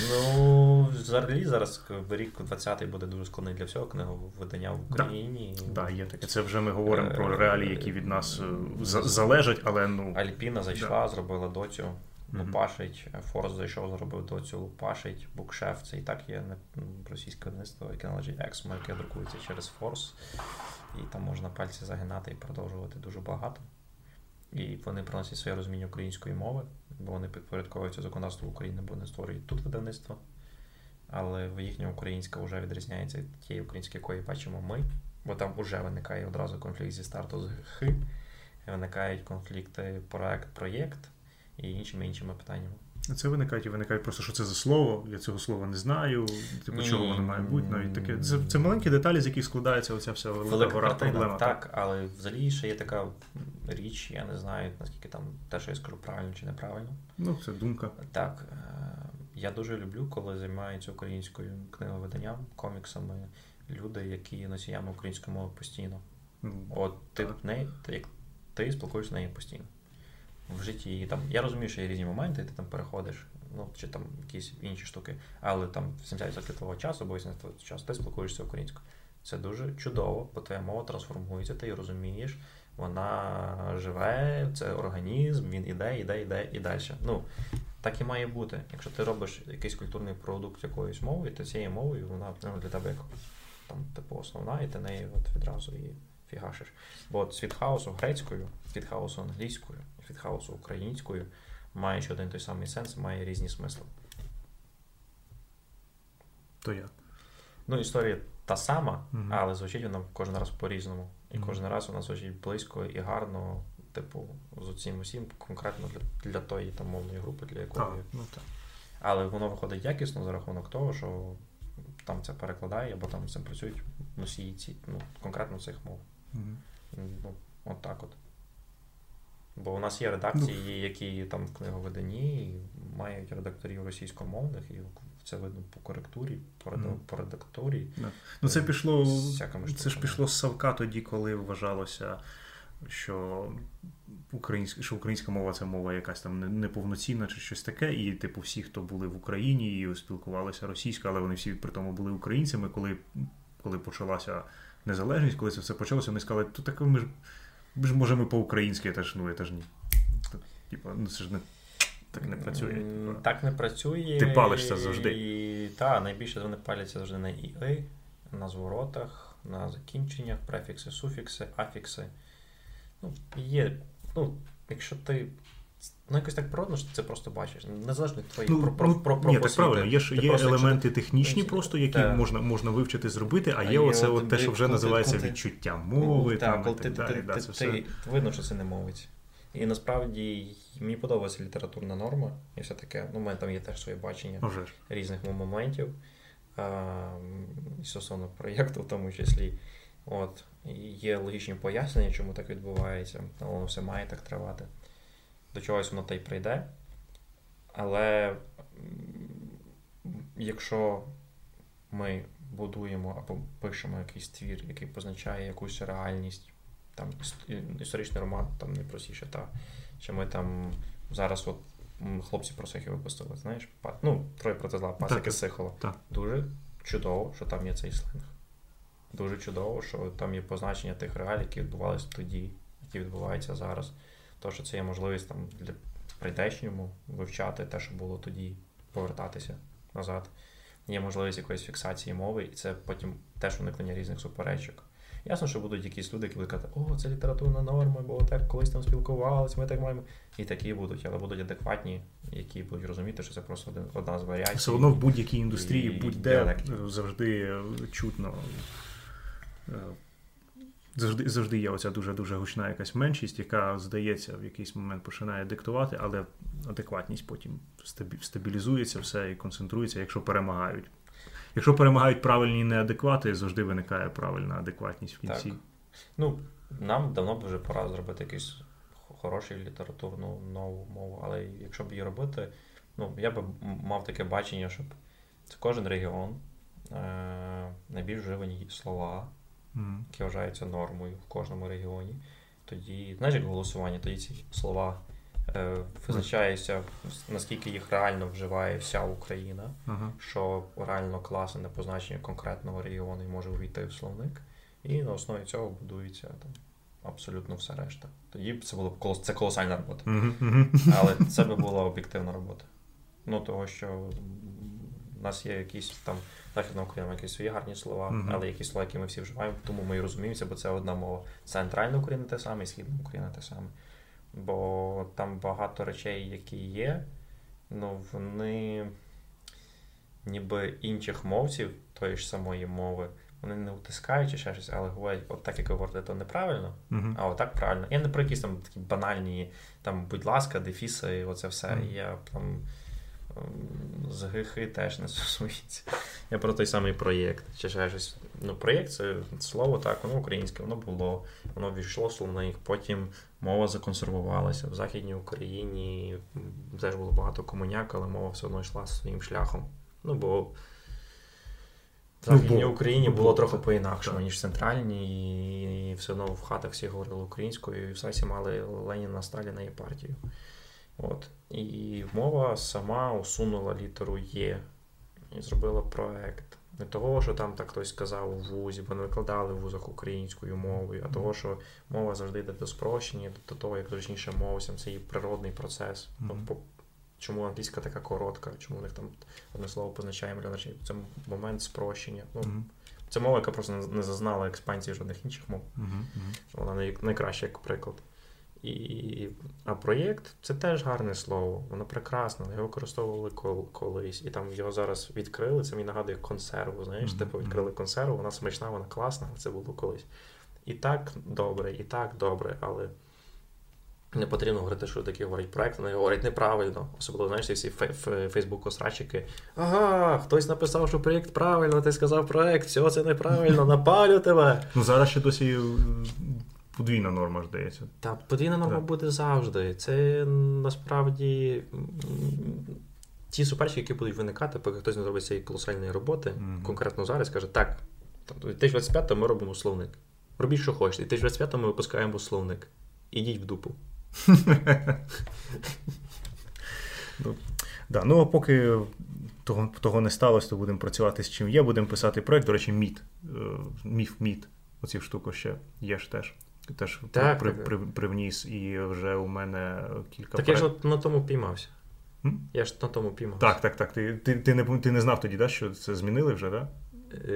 Ну, взагалі зараз рік 20-й буде дуже складний для всього книговидання в Україні. Так, є таке. Це вже ми говоримо про Е, реалії, які від нас е, залежать, але ну. Альпіна зайшла, зробила доцю, лупашить. Форс зайшов, зробив доцю, лупашить. Букшеф це і так є не- російське видавництво, яке належить Ексмо, яке друкується через Форс. І там можна пальці загинати і продовжувати дуже багато. І вони приносять своє розуміння української мови, бо вони підпорядковуються законодавству України, бо вони створюють тут видавництво. Але їхня українська вже відрізняється від тієї української, якої бачимо ми, бо там вже виникає одразу конфлікт зі старту з х, виникають конфлікти проект-проєкт і іншими іншими питаннями. Це виникають і виникають просто, що це за слово. Я цього слова не знаю. Типу, чого воно має бути. Навіть таке. Це, це маленькі деталі, з яких складається оця вся велика Велика гора проблема. так, але взагалі ще є така річ, я не знаю, наскільки там те, що я скажу правильно чи неправильно. Ну, це думка. Так, е, я дуже люблю, коли займаються українською книговиданням, коміксами люди, які є носіями української мови постійно. Ну, От ти не ти, ти спілкуєшся з нею постійно. В житті там. Я розумію, що є різні моменти, ти там переходиш, ну чи там якісь інші штуки, але там 70% твого часу, або 80% часу ти спілкуєшся українською. Це дуже чудово, бо твоя мова трансформується, ти її розумієш, вона живе, це організм, він іде, іде, іде і далі. Ну, так і має бути. Якщо ти робиш якийсь культурний продукт якоюсь мовою, то цією мовою вона ну, для тебе як там, типу, основна, і ти нею от відразу її фігашиш. Бо от світ хаосу грецькою, світ хаосу англійською, світ хаосу українською, маючи один той самий сенс, має різні смисли. то я. Ну, історія та сама, Мгм. але звучить вона кожен раз по-різному. І Мгм. кожен раз вона звучить близько і гарно, типу, з усім усім, конкретно для, для тої там мовної групи, для А, якої. ну так. Але воно виходить якісно за рахунок того, що там це перекладає, або там з цим працюють носії ці, ну, конкретно цих мов. Мгм. Ну, от так от. Бо у нас є редакції, які там в книговиданні і мають редакторів російськомовних, і це видно по коректурі, по, Мгм. по редакторі. Ну, це пішло. Це ж пішло з Савка тоді, коли вважалося, що українська, що українська мова це мова якась там неповноцінна чи щось таке. І, типу, всі, хто були в Україні і спілкувалися російською, але вони всі при тому були українцями, коли, коли почалася незалежність, коли це все почалося, вони сказали, то так ми ж ми ж можемо по-українськи, теж ну, це ж ні. Типа, ну це ж не так не працює. Так не працює. Ти палишся завжди. І, Так, найбільше вони паляться завжди на «і», на зворотах, на закінченнях, префікси, суфікси, афікси. Ну, є. Ну, якщо ти. Ну, якось так природно, що ти це просто бачиш. Незалежно від твоїх ну, про, про, про, про Ні, так правильно, є ж є просто, елементи якщо... технічні, просто які так. можна можна вивчити зробити, а, а є оце от те, що вже називається ти, відчуття мови. Так, там, коли і ти, так ти, далі. Ти, все... ти, видно, що це не мовить. І насправді мені подобається літературна норма, і все таке. Ну, у мене там є теж своє бачення Вже. різних моментів і стосовно проєкту, в тому числі. От, Є логічні пояснення, чому так відбувається, але воно все має так тривати. До чогось воно та й прийде. Але якщо ми будуємо або пишемо якийсь твір, який позначає якусь реальність, там історичний роман, там найпростіше, та чи ми там зараз от хлопці про сихи випустили, знаєш, ну, троє проти зла, пасики Сихола. Дуже чудово, що там є цей сленг. Дуже чудово, що там є позначення тих реалій, які відбувалися тоді, які відбуваються зараз. То, що це є можливість там для прийдешньому вивчати те, що було тоді, повертатися назад. Є можливість якоїсь фіксації мови, і це потім теж уникнення різних суперечок. Ясно, що будуть якісь люди, які будуть казати, о, це літературна норма, бо так колись там спілкувалися, ми так маємо. І такі будуть, але будуть адекватні, які будуть розуміти, що це просто один, одна з варіацій. Все одно в будь-якій індустрії, будь-де завжди чутно. Завжди завжди є оця дуже-дуже гучна якась меншість, яка, здається, в якийсь момент починає диктувати, але адекватність потім стабілізується все і концентрується, якщо перемагають. Якщо перемагають правильні неадеквати, завжди виникає правильна адекватність в кінці. Так. Ну, Нам давно б вже пора зробити якусь хорошу літературну нову мову, але якщо б її робити, ну, я б мав таке бачення, щоб це кожен регіон, е- найбільш вживані слова, mm. які вважаються нормою в кожному регіоні. Тоді, знаєш, як голосування, тоді ці слова Е, визначається, наскільки їх реально вживає вся Україна, ага. що реально класне позначення конкретного регіону і може увійти в словник. І на основі цього будується там абсолютно все решта. Тоді це було б це колосальна робота. Але це би була об'єктивна робота. Ну, того, що в нас є якісь там Західна Україна, якісь свої гарні слова, uh-huh. але якісь слова, які ми всі вживаємо, тому ми і розуміємося, бо це одна мова. Центральна Україна те саме, і Східна Україна те саме бо там багато речей, які є, ну вони ніби інших мовців тої ж самої мови. Вони не утискають чи ще щось, але говорять, от так як ви говорите, то неправильно, uh-huh. а отак правильно. Я не про якісь там такі банальні, там, будь ласка, дефіси, і оце все. Uh-huh. Я там з гріхи теж не стосується. Я про той самий проєкт. Чи ще щось. Ну, проєкт це слово так, воно українське, воно було, воно війшло словник, потім мова законсервувалася. В Західній Україні теж було багато комуняк, але мова все одно йшла своїм шляхом. Ну, бо. В ну, Західній Україні було трохи по-інакшому, ніж в центральній, і все одно в хатах всі говорили українською, і в Сасі мали Леніна, Сталіна і партію. От. І мова сама усунула літеру Є і зробила проект. Не того, що там так хтось сказав у вузі, бо не викладали в вузах українською мовою, а того, що мова завжди йде до спрощення, до того, як зручніше мовцям, це її природний процес. Mm-hmm. Чому англійська така коротка, чому у них там одне слово позначає мільйон речей? Це момент спрощення. Ну, mm-hmm. Це мова, яка просто не зазнала експансії жодних інших мов. Mm-hmm. Вона найкраща як приклад. І, А проєкт це теж гарне слово, воно прекрасне, його використовували колись. І там його зараз відкрили. Це мені нагадує консерву. Знаєш, mm-hmm. типу відкрили консерву, вона смачна, вона класна, це було колись. І так добре, і так добре, але не потрібно говорити, що такі говорять проект, вони говорять неправильно. Особливо, знаєш, всі Фейсбук-осрачики. Ага, хтось написав, що проєкт правильно, ти сказав проект, все це неправильно, напалю тебе. Ну зараз ще досі подвійна норма, здається. Так, подвійна норма так. буде завжди. Це насправді ті суперечки, які будуть виникати, поки хтось не зробить цієї колосальної роботи, mm-hmm. конкретно зараз каже, так, у 2025 ми робимо словник. Робіть, що хочете. І 2025 ми випускаємо словник. Ідіть в дупу. ну, да, ну, а поки того того не сталося, то будемо працювати з чим є. Будемо писати проект. До речі, міт. Е, міф міт оцю штуку ще є ж теж. Теж Так, при, так. при, привніс, і вже у мене кілька Так я ж на, на тому піймався. М? Я ж на тому піймався. Так, так, так. Ти, ти, ти, не, ти не знав тоді, да, що це змінили вже, так? Е,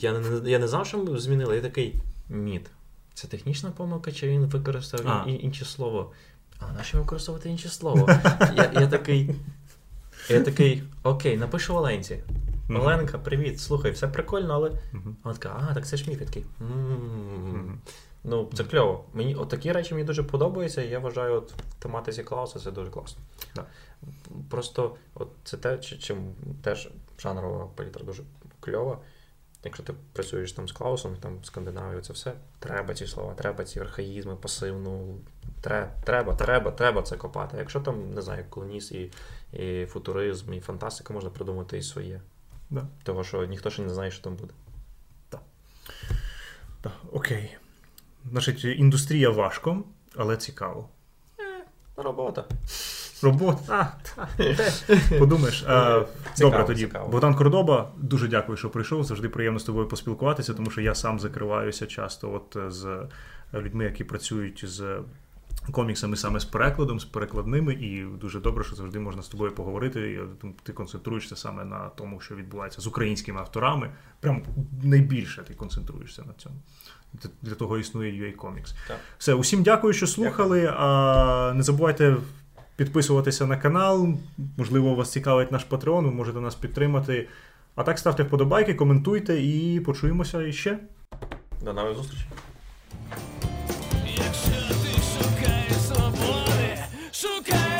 Я не, я не знав, що змінили. Я такий мід. Це технічна помилка, чи він використав А. і- інше слово? А на що використовувати інше слово? Я, я такий. Я такий, окей, напишу Оленці. Мгм. Оленка, привіт, слухай, все прикольно, але. Мгм. Вона така, а, так це ж міф. Я такий. Ну, це кльово. Мені от такі речі мені дуже подобаються, і я вважаю, от в тематиці Клауса це дуже класно. Да. Просто от це те, чим теж жанрова палітра дуже кльова. Якщо ти працюєш там з Клаусом, там Скандинавією, це все треба ці слова, треба ці архаїзми, пасивну. Тре, треба, треба, треба це копати. Якщо там, не знаю, колоніс і, і футуризм, і фантастика, можна придумати і своє. Да. Того, що ніхто ще не знає, що там буде. Так, окей. Значить, індустрія важко, але цікаво. Робота. Робота. А, Подумаєш. А, Цікаво, Добре, тоді. цікаво. Богдан Кордоба, дуже дякую, що прийшов. Завжди приємно з тобою поспілкуватися, тому що я сам закриваюся часто от е, з людьми, які працюють з коміксами саме з перекладом, з перекладними, і дуже добре, що завжди можна з тобою поговорити. І, е, Ти концентруєшся саме на тому, що відбувається з українськими авторами. Прям найбільше ти концентруєшся на цьому. Для- того існує UA Comics. Так. Все, усім дякую, що слухали. А, не забувайте підписуватися на канал. Можливо, вас цікавить наш Patreon, ви можете нас підтримати. А так ставте вподобайки, коментуйте і почуємося іще. До нових зустрічей. Якщо ти шукаєш свободи, шукай